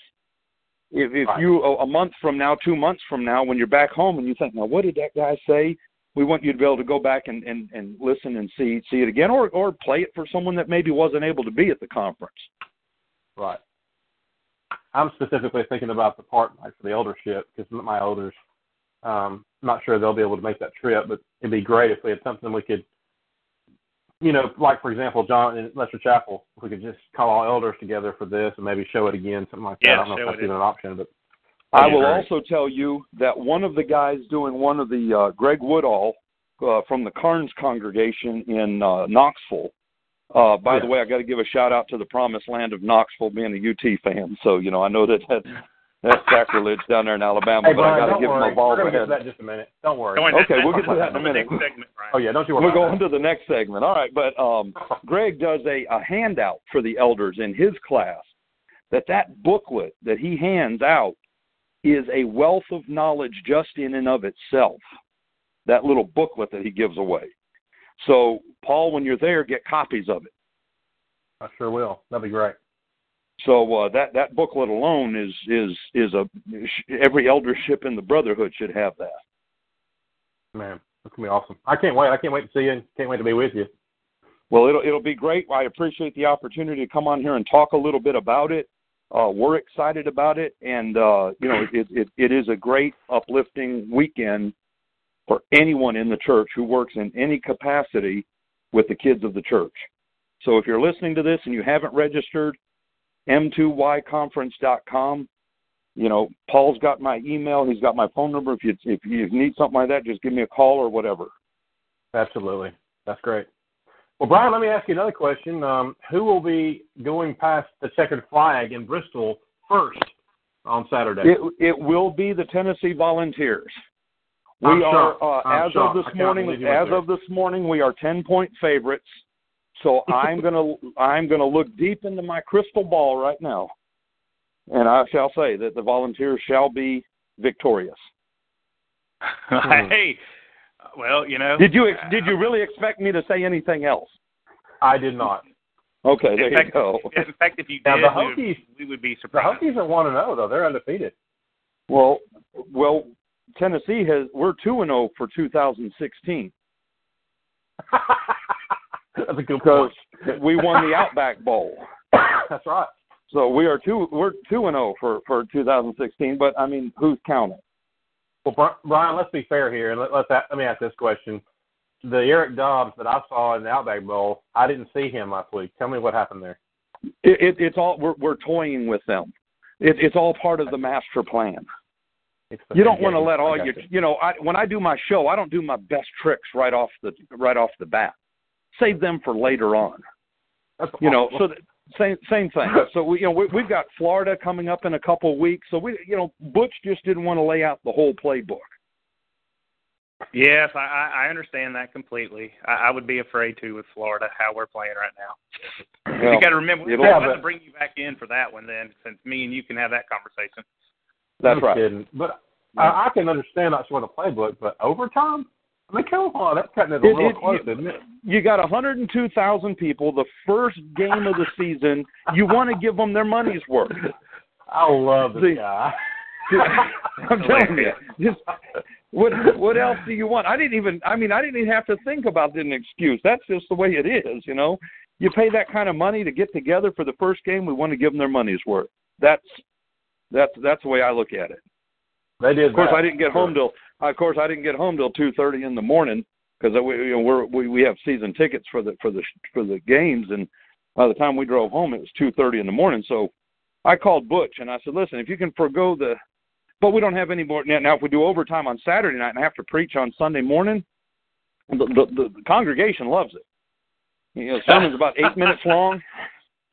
If, if Right. you a a month from now, two months from now, when you're back home and you think, now what did that guy say? We want you to be able to go back and, and, and listen and see see it again, or or play it for someone that maybe wasn't able to be at the conference. Right. I'm specifically thinking about the part like for the eldership because my elders, um, I'm not sure they'll be able to make that trip, but it'd be great if we had something we could, you know, like for example, Jon in Lester Chapel, if we could just call all elders together for this and maybe show it again, something like that. Yeah, I don't know if that's even an option, but I will great. also tell you that one of the guys doing one of the uh, Greg Woodall uh, from the Karns congregation in uh, Knoxville. Uh, by the way, I got to give a shout out to the promised land of Knoxville, being a UT fan. So you know, I know that, that that's sacrilege down there in Alabama, hey, but I Brian, got to give him worry. a ball We're gonna get to that just a minute. Don't worry. Going Okay, we'll get to that in a minute. segment, Oh yeah, don't you worry. We'll go about on to the next segment. All right, but um, Greg does a, a handout for the elders in his class. That that booklet that he hands out is a wealth of knowledge just in and of itself. That little booklet that he gives away. So, Paul, when you're there, get copies of it. I sure will. That'd be great. So uh, that that booklet alone is is is a every eldership in the brotherhood should have that. Man, that's gonna be awesome. I can't wait. I can't wait to see you. Can't wait to be with you. Well, it'll it'll be great. I appreciate the opportunity to come on here and talk a little bit about it. Uh, we're excited about it, and uh, you know, it, it it is a great uplifting weekend for anyone in the church who works in any capacity with the kids of the church. So if you're listening to this and you haven't registered, m2yconference.com. You know, Paul's got my email. He's got my phone number. If you if you need something like that, just give me a call or whatever. Absolutely, that's great. Well, Brian, let me ask you another question. Um, who will be going past the checkered flag in Bristol first on Saturday? It it will be the Tennessee Volunteers. We I'm are shocked. uh, as shocked. of this morning. believe you went As of this morning, we are ten point favorites. So I'm gonna I'm gonna look deep into my crystal ball right now, and I shall say that the Volunteers shall be victorious. hey, well, you know. Did you ex- did you really expect me to say anything else? I did not. Okay, there in you go. in fact, if you Now, did, the we would- we would be The surprised. Hokies are one and zero though; they're undefeated. Well, well, Tennessee has we're two and zero for 2016 that's a good because point. we won the Outback Bowl. that's right. So we are two we're two and zero for for 2016. But I mean, who's counting? Well, Bri- Brian, let's be fair here, and let, let's let me ask this question: The Eric Dobbs that I saw in the Outback Bowl, I didn't see him last week. Tell me what happened there. It, it, it's all we're we're toying with them. It, it's all part of the master plan. It's the You don't want to let all your you. you know I, when I do my show, I don't do my best tricks right off the right off the bat. Save them for later on. That's you know so that, same same thing so we you know we, we've got florida coming up in a couple of weeks so we you know butch just didn't want to lay out the whole playbook Yes, I, I I understand that completely. I, I would be afraid to with Florida how we're playing right now. Well, you got to remember, it'll- we'll Yeah, have to bring you back in for that one then, since me and you can have that conversation. That's I'm right Kidding. But I, I can understand not showing the playbook, but overtime? I mean, come on, that's cutting it a It- little it- close, isn't it? you got 102,000 people the first game of the season you want to give them their money's worth I love this See- guy. I'm telling you just what what else do you want i didn't even i mean i didn't even have to think about an excuse that's just the way it is you know you pay that kind of money to get together for the first game we want to give them their money's worth that's that's that's the way i look at it They did. Of course, that. I didn't get home till. Of course, I didn't get home till two thirty in the morning because we you know, we're, we we have season tickets for the for the for the games, and by the time we drove home, it was two thirty in the morning. So I called Butch and I said, "Listen, if you can forego the, but we don't have any more now. If we do overtime on Saturday night and have to preach on Sunday morning, the the, the, the congregation loves it. You know, sermon's about eight minutes long.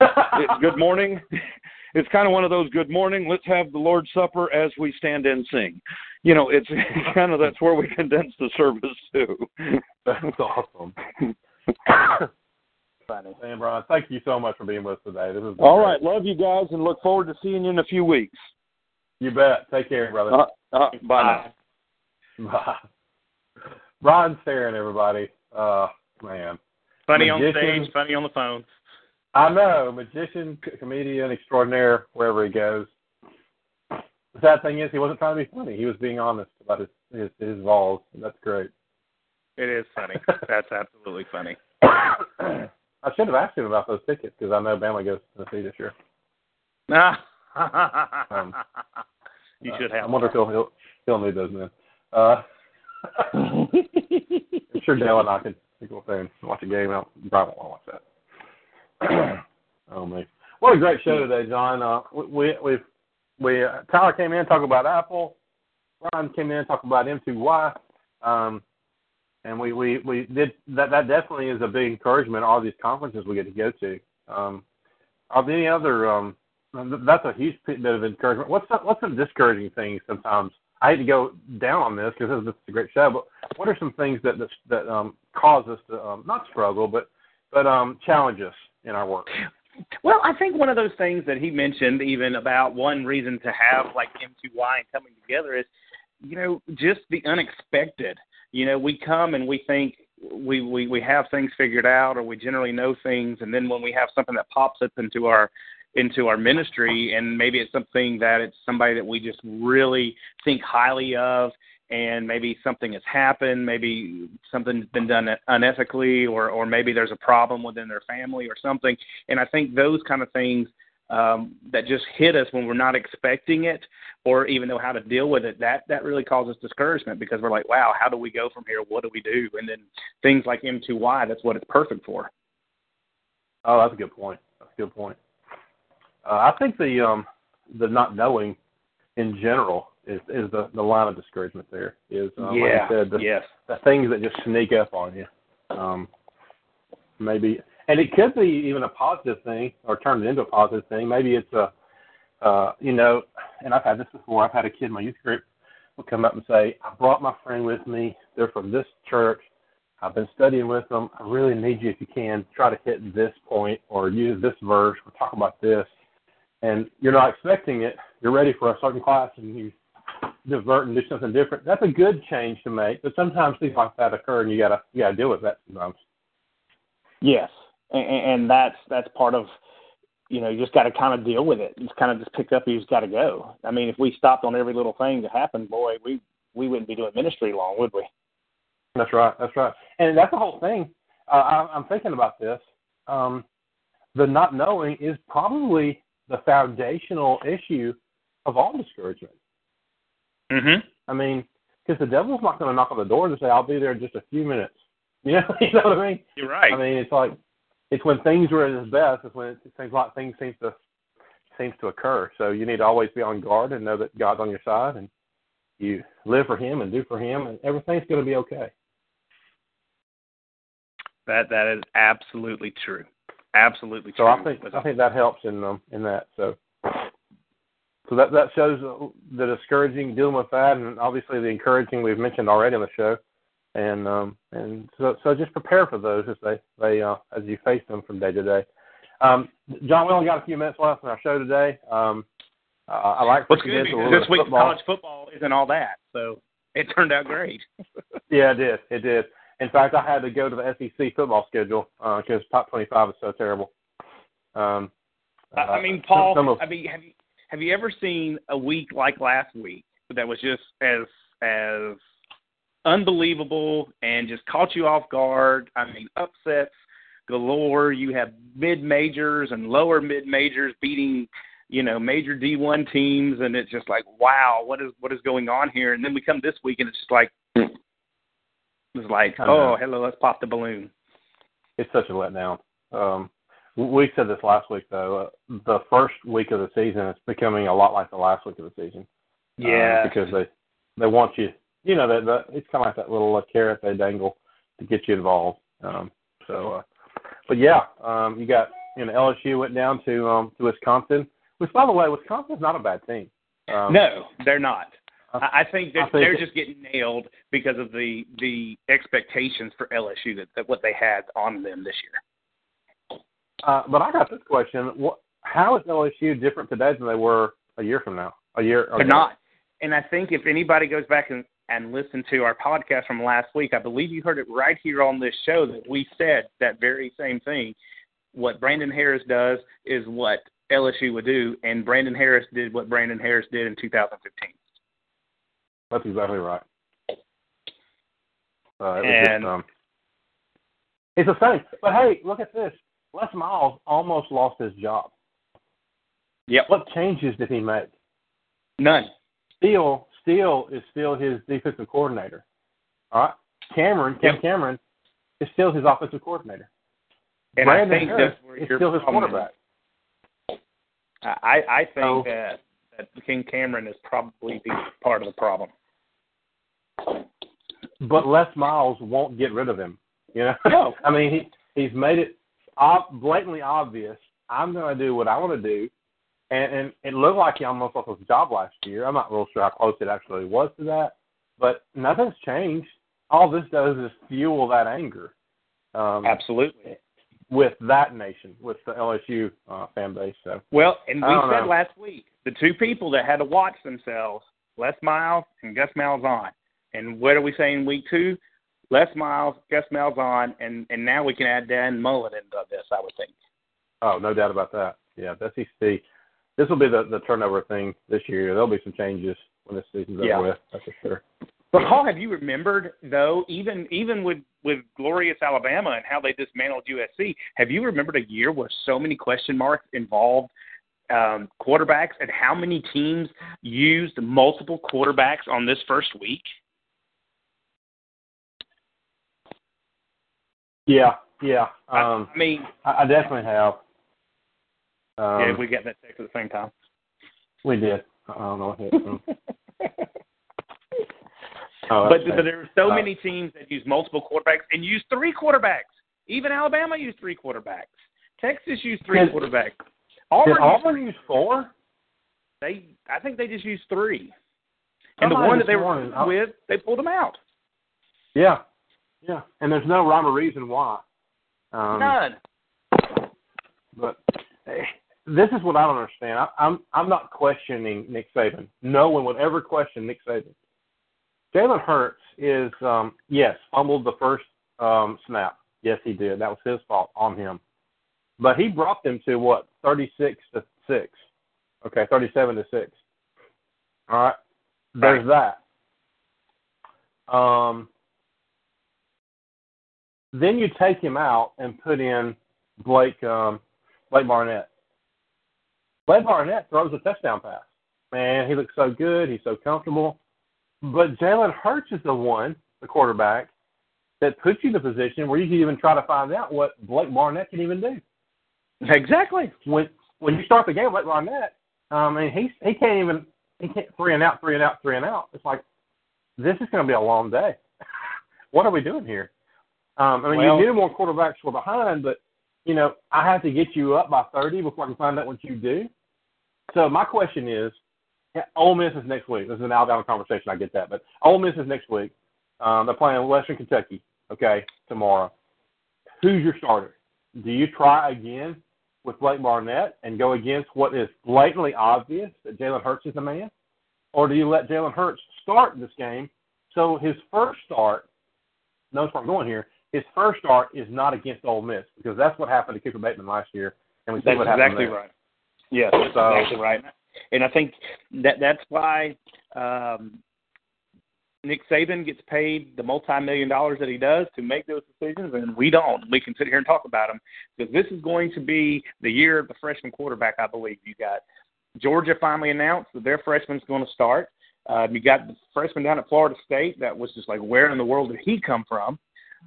It's good morning. It's kind of one of those good morning. Let's have the Lord's Supper as we stand and sing. You know, it's kind of that's where we condense the service to. That's awesome. Funny. Man, Brian, thank you so much for being with us today. This is All right, love you guys, and look forward to seeing you in a few weeks. You bet. Take care, brother. Uh, uh, bye now. Bye. Brian Staring, everybody. Uh, man. Funny on stage, funny on the phone. I know, magician, comedian extraordinaire, wherever he goes. The sad thing is, he wasn't trying to be funny. He was being honest about his his, his balls. That's great. It is funny. That's absolutely funny. I should have asked him about those tickets because I know Bama goes to Tennessee this year. Um, you should have. I wonder if he'll he'll, he'll need those then. Uh, I'm sure Dale and I can go up there and watch a game. I probably won't want to watch that. oh man, what a great show today, Jon. Uh, we we we uh, Tyler came in talking about Apple. Brian came in talking about M2Y. Um, and we, we, we did that. That definitely is a big encouragement. All these conferences we get to go to. Um, are there any other? Um, that's a huge bit of encouragement. What's some, what's some discouraging things sometimes? I hate to go down on this because this is a great show, but what are some things that that, that um, cause us to um, not struggle, but but um, challenge us in our work? Well, I think one of those things that he mentioned, even about one reason to have like M2Y and coming together, is you know just the unexpected. You know, we come and we think we we we have things figured out, or we generally know things, and then when we have something that pops up into our into our ministry, and maybe it's something that it's somebody that we just really think highly of, and maybe something has happened, maybe something's been done unethically, or or maybe there's a problem within their family or something. And I think those kind of things um, that just hit us when we're not expecting it, or even know how to deal with it, that that really causes discouragement because we're like, wow, how do we go from here? What do we do? And then things like M2Y, that's what it's perfect for. Oh, that's a good point. That's a good point. Uh, I think the um, the not knowing in general is is the the line of discouragement. There is um, yeah. like you said, the, yes. the things that just sneak up on you. Um, maybe, and it could be even a positive thing or turn it into a positive thing. Maybe it's a, uh, you know, and I've had this before. I've had a kid in my youth group will come up and say, "I brought my friend with me. They're from this church. I've been studying with them. I really need you if you can try to hit this point or use this verse or talk about this." And you're not expecting it. You're ready for a certain class, and you divert and do something different. That's a good change to make, but sometimes things like that occur, and you gotta you gotta deal with that sometimes. Yes, and, and that's that's part of you know you just got to kind of deal with it. Just kind of just pick up. You just got to go. I mean, if we stopped on every little thing that happened, boy, we we wouldn't be doing ministry long, would we? That's right. That's right. And that's the whole thing. Uh, I, I'm thinking about this. Um, the not knowing is probably the foundational issue of all discouragement. Mm-hmm. I mean, because the devil's not going to knock on the door and say, "I'll be there in just a few minutes." You know, you know what I mean? You're right. I mean, it's like it's when things are at its best. It's when it seems like things seems to seems to occur. So you need to always be on guard and know that God's on your side, and you live for Him and do for Him, and everything's going to be okay. that that is absolutely true. Absolutely So true. I think I think that helps in um, in that. So so that that shows the discouraging dealing with that, and obviously the encouraging we've mentioned already on the show. And um and so so just prepare for those as they they uh, as you face them from day to day. Um, Jon, we only got a few minutes left in our show today. Um, uh, I like What's good get into a because little this bit of week's football. college football isn't all that, so it turned out great. Yeah, it did. It did. In fact, I had to go to the SEC football schedule because top 25 is so terrible. Um, I, I uh, mean, Paul. of- I mean, have you have you ever seen a week like last week that was just as as unbelievable and just caught you off guard? I mean, upsets galore. You have mid majors and lower mid majors beating, you know, major D one teams, and it's just like, wow, what is what is going on here? And then we come this week, and it's just like, it's like, oh, hello, let's pop the balloon. it's such a letdown. Um, we said this last week, though. Uh, the first week of the season is becoming a lot like the last week of the season. Yeah, uh, because they they want you. You know that that it's kind of like that little uh, carrot they dangle to get you involved. Um, so, uh, but yeah, um, you got you know LSU went down to um, to Wisconsin, which by the way, Wisconsin's not a bad team. Um, no, they're not. I- think I think they're just getting nailed because of the the expectations for LSU that, that what they had on them this year. Uh, but I got this question: what, How is LSU different today than they were a year from now? A year? They're not. And I think if anybody goes back and and listen to our podcast from last week, I believe you heard it right here on this show that we said that very same thing. What Brandon Harris does is what LSU would do, and Brandon Harris did what Brandon Harris did in 2015. That's exactly right. Uh, it And- just, um, it's the same. But hey, look at this. Les Miles almost lost his job. Yep. What changes did he make? None. Steele, Steele is still his defensive coordinator. All right. Cameron, Ken Yep. Cameron, is still his offensive coordinator. And Brandon I think Harris that's where is still his is. quarterback. I, I think So- that that King Cameron is probably the part of the problem. But Les Miles won't get rid of him. You know. No. I mean, he he's made it ob- blatantly obvious. I'm going to do what I want to do, and and it looked like he almost lost his job last year. I'm not real sure how close it actually was to that, but nothing's changed. All this does is fuel that anger. Um, Absolutely. with that nation, with the LSU uh, fan base. So Well, and we said know. last week the two people that had to watch themselves, Les Miles and Gus Malzahn. And what are we saying week two? Les Miles, Gus Malzahn, and and now we can add Dan Mullen into this. I would think. Oh, no doubt about that. Yeah, the SEC. This will be the the turnover thing this year. There'll be some changes when this season's Yeah. over with. That's for sure. But Paul, have you remembered though, even even with with glorious Alabama and how they dismantled USC, have you remembered a year where so many question marks involved um, quarterbacks and how many teams used multiple quarterbacks on this first week? Yeah, Yeah. Um, I mean, I, I definitely have. Um, yeah, we got that text at the same time. we did. I don't know what them. Oh, but, but there are so Uh, many teams that use multiple quarterbacks and use three quarterbacks. Even Alabama used three quarterbacks. Texas used three Did- quarterbacks. Did Auburn, used- Auburn use four? they I think they just used three. And the one that they were with, they pulled them out. Yeah. Yeah. And there's no rhyme or reason why. Um, None. But eh, this is what I don't understand. I, I'm I'm not questioning Nick Saban. No one would ever question Nick Saban. Jalen Hurts is um, yes fumbled the first um, snap. Yes, he did. That was his fault on him. But he brought them to what thirty six to six. Okay, thirty seven to six. All right. There's that. Um, then you take him out and put in Blake um, Blake Barnett. Blake Barnett throws a touchdown pass. Man, he looks so good. He's so comfortable. But Jalen Hurts is the one, the quarterback, that puts you in a position where you can even try to find out what Blake Barnett can even do. Exactly. When when you start the game, Blake Barnett, um, mean, he's he can't even he can't three and out, three and out, three and out. It's like this is going to be a long day. what are we doing here? Um, I mean, Well- you knew more quarterbacks were behind, but you know, I have to get you up by 30 before I can find out what you do. So my question is, Ole Miss is next week. This is an Alabama conversation. I get that, but Ole Miss is next week. Um, they're playing Western Kentucky. Okay, tomorrow. Who's your starter? Do you try again with Blake Barnett and go against what is blatantly obvious that Jalen Hurts is the man, or do you let Jalen Hurts start this game so his first start? Notice where I'm going here. His first start is not against Ole Miss because that's what happened to Cooper Bateman last year, and we see That's what happened exactly there. right. Yes, that's So- exactly right. And I think that that's why um, Nick Saban gets paid the multi-million dollars that he does to make those decisions, and we don't. We can sit here and talk about them because this is going to be the year of the freshman quarterback. I believe you got Georgia finally announced that their freshman's going to start. Um, you got the freshman down at Florida State that was just like, where in the world did he come from?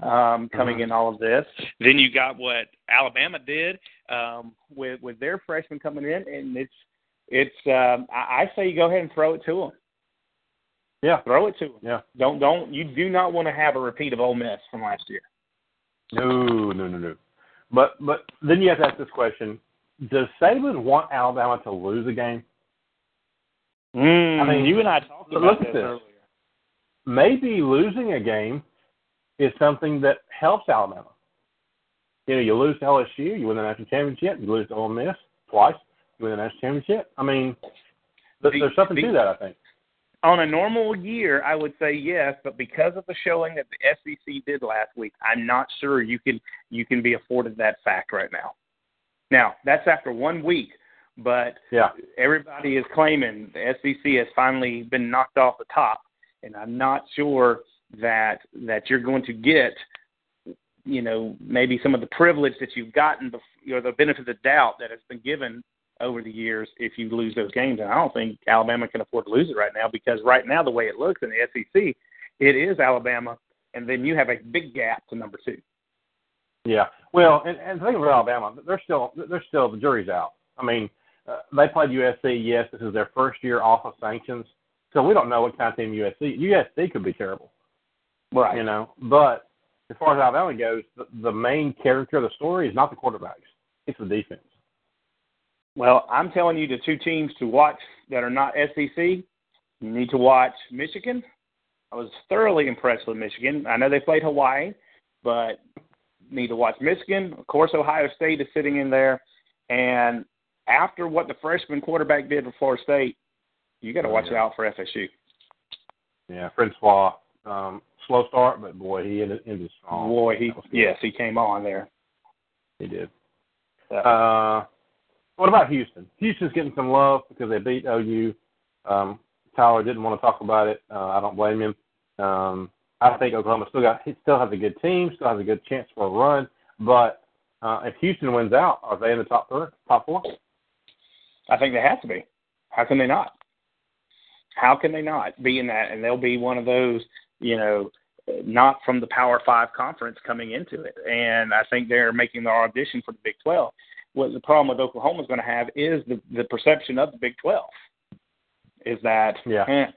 Um, coming Mhm. in all of this. Then you got what Alabama did um, with with their freshman coming in, and it's it's. Um, I, I say you go ahead and throw it to them. Yeah, Throw it to them. yeah. Don't don't you do not want to have a repeat of Ole Miss from last year. No, no, no, no. But but then you have to ask this question: Does Saban want Alabama to lose a game? Mm, I mean, you and I talked look about at this this. earlier. Maybe losing a game is something that helps Alabama. You know, you lose to LSU, you win the national championship. You lose to Ole Miss twice, you win the national championship. I mean, th- The- there's something the- to that. I think. On a normal year, I would say yes, but because of the showing that the SEC did last week, I'm not sure you can you can be afforded that fact right now. Now, that's after one week, but Yeah. everybody is claiming the SEC has finally been knocked off the top, and I'm not sure that that you're going to get, you know, maybe some of the privilege that you've gotten, bef- or the benefit of the doubt that has been given over the years if you lose those games. And I don't think Alabama can afford to lose it right now because right now the way it looks in the SEC, it is Alabama, and then you have a big gap to number two. Yeah. Well, and, and the thing about Alabama, they're still they're still the jury's out. I mean, uh, they played USC. Yes, this is their first year off of sanctions, so we don't know what kind of team USC. USC could be terrible. Right. You know, but as far as Alabama goes, the, the main character of the story is not the quarterbacks; it's the defense. Well, I'm telling you the two teams to watch that are not SEC. You need to watch Michigan. I was thoroughly impressed with Michigan. I know they played Hawaii, but need to watch Michigan. Of course, Ohio State is sitting in there. And after what the freshman quarterback did for Florida State, you got to Oh, watch yeah. out for FSU. Yeah, Francois, um, slow start, but boy, he ended, ended strong. Boy, he That was good. yes, he came on there. he did. Yeah. Uh, what about Houston? Houston's getting some love because they beat OU. Um, Tyler didn't want to talk about it. Uh, I don't blame him. Um, I think Oklahoma still got still has a good team, still has a good chance for a run. But uh, if Houston wins out, are they in the top three, top four? I think they have to be. How can they not? How can they not be in that? And they'll be one of those, you know, not from the Power Five conference coming into it, and I think they're making their audition for the Big Twelve. What the problem with Oklahoma is going to have is the the perception of the Big Twelve is that Yeah. eh,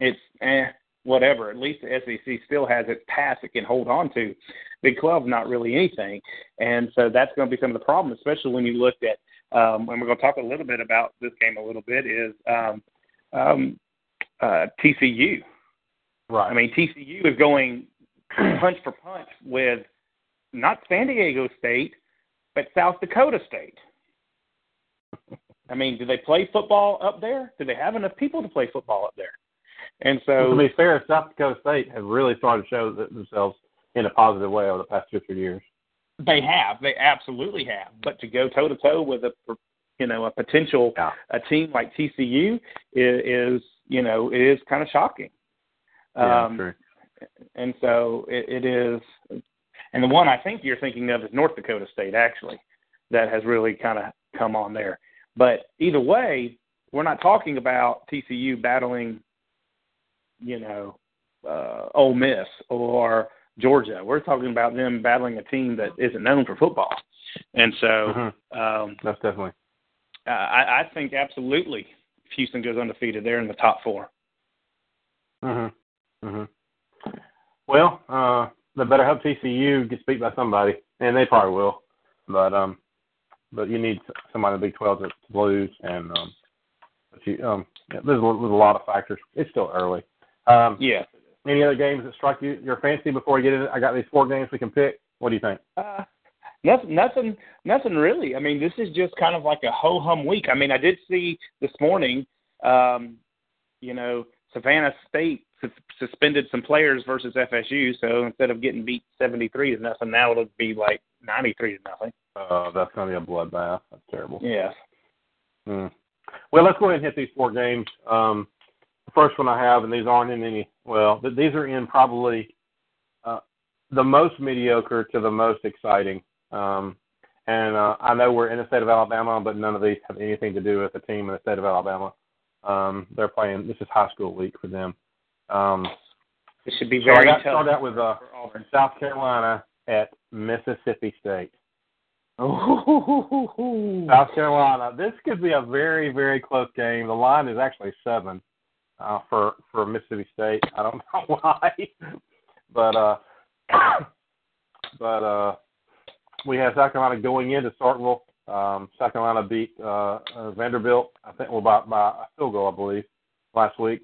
it's eh, whatever. At least the SEC still has its past it can hold on to. Big Twelve not really anything, and so that's going to be some of the problem, especially when you looked at. Um, and we're going to talk a little bit about this game a little bit is um, um, uh, TCU. Right. I mean, TCU is going punch for punch with not San Diego State, but South Dakota State. I mean, do they play football up there? Do they have enough people to play football up there? And so, to be fair, South Dakota State have really started to show themselves in a positive way over the past two or three years. They have. They absolutely have. But to go toe to toe with a, you know, a potential Yeah. a team like TCU is, is you know, it is kind of shocking. Yeah, um, true. and so it, it is. And the one I think you're thinking of is North Dakota State, actually, that has really kind of come on there. But either way, we're not talking about TCU battling, you know, uh, Ole Miss or Georgia. We're talking about them battling a team that isn't known for football. And so Mhm. um, That's definitely. uh, I, I think absolutely Houston goes undefeated, they're in the top four. Mhm. Mhm. Well, uh, they better hope TCU gets beat by somebody, and they probably will. But um, but you need somebody in the Big Twelve to lose, and um, but you um, yeah, there's a, there's a lot of factors. It's still early. Um, Yeah. any other games that strike you your fancy before we get in? I got these four games we can pick. What do you think? Uh, nothing, nothing, nothing really. I mean, this is just kind of like a ho hum week. I mean, I did see this morning, um, you know, Savannah State sus- suspended some players versus FSU. So instead of getting beat seventy three to nothing, now it'll be like ninety three to nothing. Uh, that's going to be a bloodbath. That's terrible. Yeah. Mm. Well, let's go ahead and hit these four games. Um, the first one I have, and these aren't in any. Well, th- these are in probably uh, the most mediocre to the most exciting. Um, and uh, I know we're in the state of Alabama, but none of these have anything to do with the team in the state of Alabama. Um, they're playing. This is high school week for them. Um, It should be so I got tough. start out with uh, Auburn. South Carolina at Mississippi State. Ooh. South Carolina. This could be a very, very close game. The line is actually seven uh, for for Mississippi State. I don't know why, but uh, but uh, we have South Carolina going into Starkville. Um, South Carolina beat uh, uh, Vanderbilt. I think well by by a field goal, I believe, last week.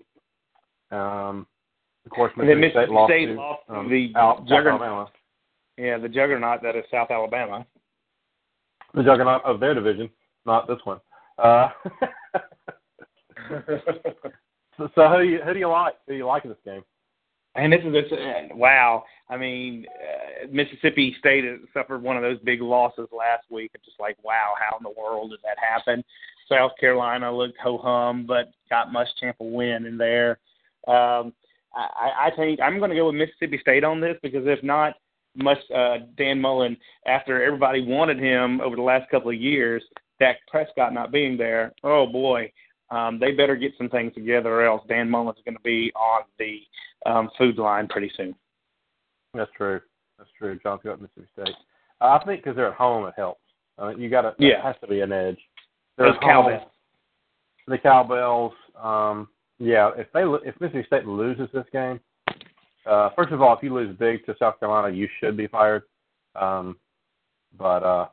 Um, of course, then Mississippi State Mississippi lost State to lost um, the juggernaut. Yeah, the juggernaut that is South Alabama. the juggernaut of their division, not this one. Uh, so, so who do you who do you like? Who do you like in this game? And this is this. Wow. I mean, uh, Mississippi State suffered one of those big losses last week. It's just like, wow, how in the world did that happen? South Carolina looked ho hum, but got Muschamp a win in there. Um, I, I think I'm going to go with Mississippi State on this because if not, much uh, Dan Mullen, after everybody wanted him over the last couple of years, Dak Prescott not being there, oh boy, um, they better get some things together, or else Dan Mullen's going to be on the um, food line pretty soon. That's true. That's true. Jon's got Mississippi State. Uh, I think because they're at home, it helps. Uh, you got to. Yeah. It has to be an edge. They're Those cowbells. The cowbells. Um, yeah. If they if Mississippi State loses this game, uh, first of all, if you lose big to South Carolina, you should be fired. Um, but uh,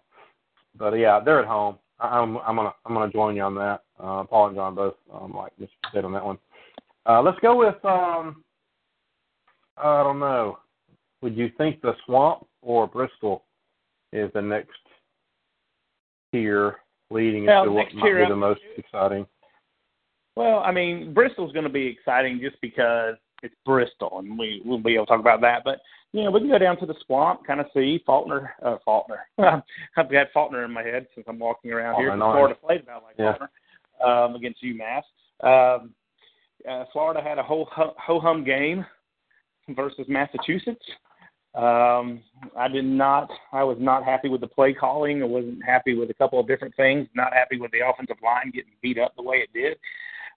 but yeah, they're at home. I, I'm I'm gonna I'm gonna join you on that. Uh, Paul and Jon both um, like Mississippi State on that one. Uh, let's go with um, I don't know. Would you think the Swamp or Bristol is the next tier leading Well, into what might be the most exciting? Well, I mean, Bristol's going to be exciting just because it's Bristol, and we we'll be able to talk about that. But you know, we can go down to the swamp, kind of see Faulkner. Uh, Faulkner. I've got Faulkner in my head since I'm walking around here. Florida played about like Yeah. Faulkner um, against UMass. Um, uh, Florida had a whole ho hum game versus Massachusetts. Um, I did not. I was not happy with the play calling. I wasn't happy with a couple of different things. Not happy with the offensive line getting beat up the way it did.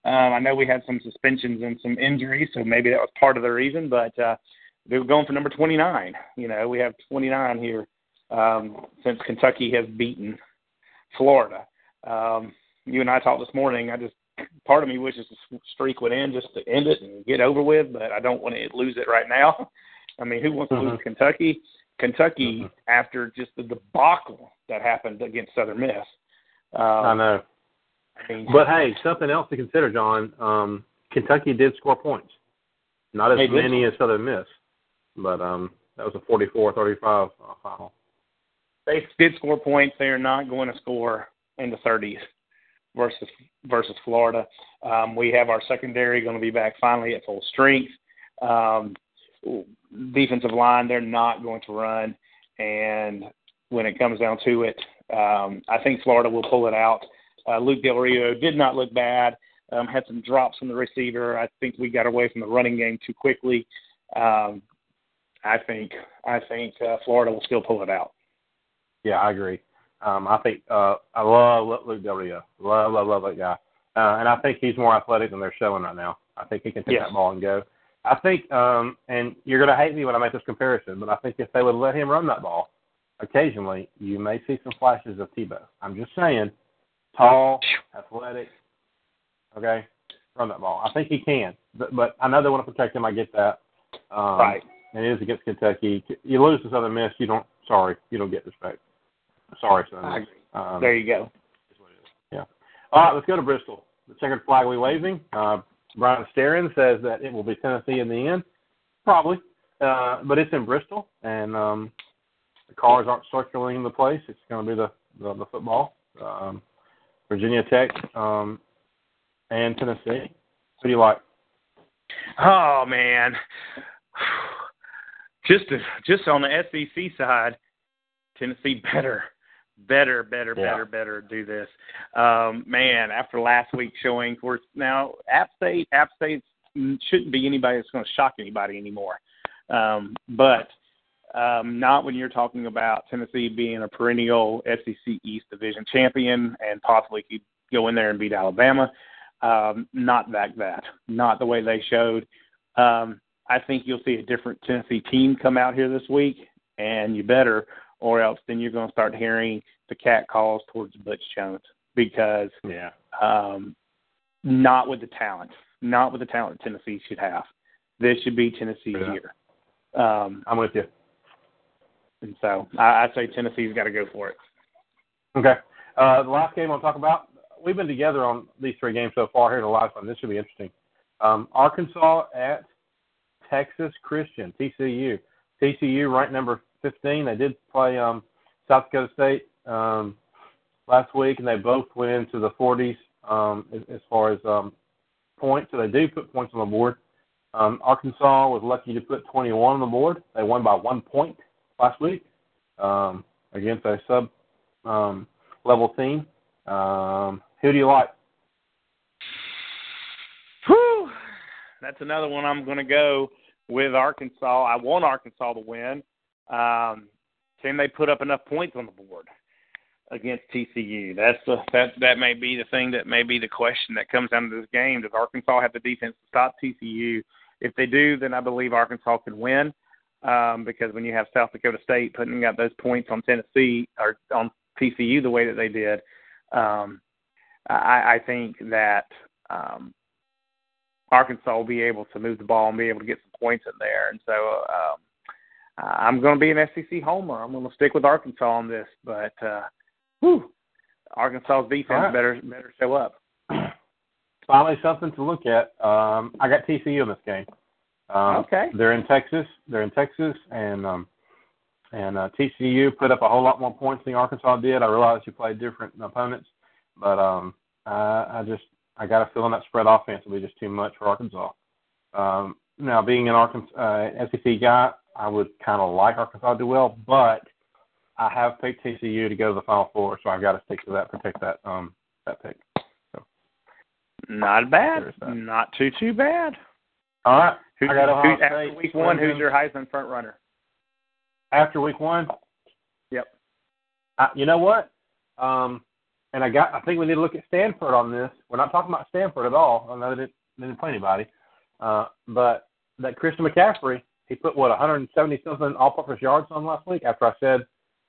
Um, I know we had some suspensions and some injuries, so maybe that was part of the reason. But uh, they were going for number 29. You know, we have 29 here um, since Kentucky has beaten Florida. Um, you and I talked this morning. I just part of me wishes the streak would end just to end it and get over with, but I don't want to lose it right now. I mean, who wants to lose Kentucky? Kentucky, Mhm. after just the debacle that happened against Southern Miss. Um, I know. I mean, But hey, something else to consider, Jon. Um, Kentucky did score points, not as many as Southern Miss, but um, that was a 44-35 uh, final. they did score points. They are not going to score in the 30s versus versus Florida. Um, we have our secondary going to be back finally at full strength. Um, defensive line, they're not going to run, and when it comes down to it, um, I think Florida will pull it out. Uh, Luke Del Rio did not look bad. Um, had some drops from the receiver. I think we got away from the running game too quickly. Um, I think I think uh, Florida will still pull it out. Yeah, I agree. Um, I think uh, I love Luke Del Rio. Love, love, love that guy. Uh, and I think he's more athletic than they're showing right now. I think he can take Yes. that ball and go. I think, um, and you're going to hate me when I make this comparison, but I think if they would let him run that ball, occasionally you may see some flashes of Tebow. I'm just saying, tall, athletic. Okay, run that ball. I think he can, but, but I know they want to protect him. I get that. Um, Right. And it is against Kentucky. You lose to Southern Miss, you don't. Sorry, you don't get respect. Sorry, Southern I Miss. Um, There you go. yeah. All right, let's go to Bristol. The checkered flag we waving. Uh, Brian Sterin says that it will be Tennessee in the end. Probably. Uh, but it's in Bristol, and um, the cars aren't circling the place. It's going to be the, the, the football. Um, Virginia Tech um, and Tennessee. Who do you like? Oh man, just to, just on the SEC side, Tennessee better, better, better, Yeah. better, better do this. Um, man, after last week's showing, of course, now App State, App State shouldn't be anybody that's going to shock anybody anymore. Um, but um, not when you're talking about Tennessee being a perennial SEC East Division champion and possibly could go in there and beat Alabama. Um, not like that. Not the way they showed. Um, I think you'll see a different Tennessee team come out here this week, and you better, or else then you're going to start hearing the cat calls towards Butch Jones because Yeah. um, not with the talent, not with the talent Tennessee should have. This should be Tennessee's Yeah. year. Um, I'm with you. and so I, I say Tennessee's got to go for it. Okay. Uh, the last game I'll talk about, we've been together on these three games so far here in the last one. This should be interesting. Um, Arkansas at Texas Christian, TCU. TCU ranked number 15. They did play um, South Dakota State um, last week, and they both went into the 40s um, as, far as um, points. So they do put points on the board. Um, Arkansas was lucky to put 21 on the board. They won by one point last week um, against a sub um, level team. Um, who do you like? Whew. That's another one I'm going to go with Arkansas. I want Arkansas to win. Um, can they put up enough points on the board against TCU? That's the that that may be the thing that may be the question that comes down to this game. Does Arkansas have the defense to stop TCU? If they do, then I believe Arkansas can win. Um, because when you have South Dakota State putting up those points on Tennessee or on TCU the way that they did, um, I, I think that um, Arkansas will be able to move the ball and be able to get some points in there. And so um, I'm going to be an SEC homer. I'm going to stick with Arkansas on this, but uh, whew, Arkansas's defense right. better better show up. Finally, something to look at. Um, I got TCU in this game. Um, Okay. They're in Texas. They're in Texas, and um, and uh, TCU put up a whole lot more points than Arkansas did. I realize you played different opponents, but um, I, I just I got a feeling that spread offense will be just too much for Arkansas. Um, now, being an Arkansas uh, SEC guy, I would kind of like Arkansas to do well, but I have picked TCU to go to the Final Four, so I've got to stick to that, protect that um that pick. So, Not bad. Not too too bad. All right. Who, I got Ohio who, after week one, who's your Heisman front runner? after week one. Yep. I, you know what? Um, and I got. I think we need to look at Stanford on this. We're not talking about Stanford at all. I know they didn't, they didn't play anybody, uh, but that Christian McCaffrey, he put what 170 something all-purpose yards on last week. After I said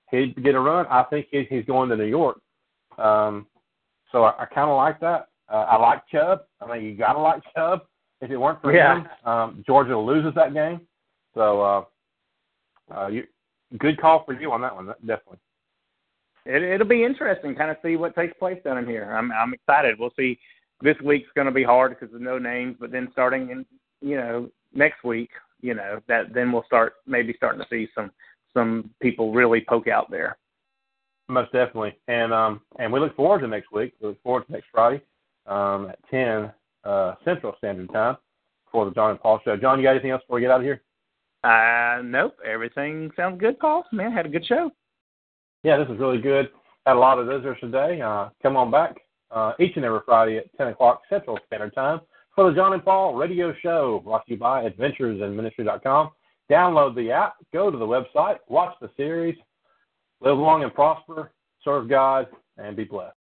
he'd get a run, I think he, he's going to New York. Um, so I, I kind of like that. Uh, I like Chubb. I mean, you gotta like Chubb. If it weren't for Yeah. him, um, Georgia loses that game. So, uh, uh, you, good call for you on that one, definitely. it, it'll be interesting, kind of see what takes place down in here. I'm I'm excited. We'll see. This week's going to be hard because there's no names, but then starting in you know next week, you know that then we'll start maybe starting to see some some people really poke out there. Most definitely, and um, and we look forward to next week. We look forward to next Friday um, at ten uh, Central Standard Time for the Jon and Paul Show. Jon, you got anything else before we get out of here? Uh, nope, everything sounds good, Paul. Man, had a good show. Yeah, this was really good. Had a lot of visitors today. Uh, come on back uh, each and every Friday at 10 o'clock Central Standard Time for the Jon and Paul Radio Show, brought to you by AdventuresInMinistry.com. Download the app, go to the website, watch the series, live long and prosper, serve God, and be blessed.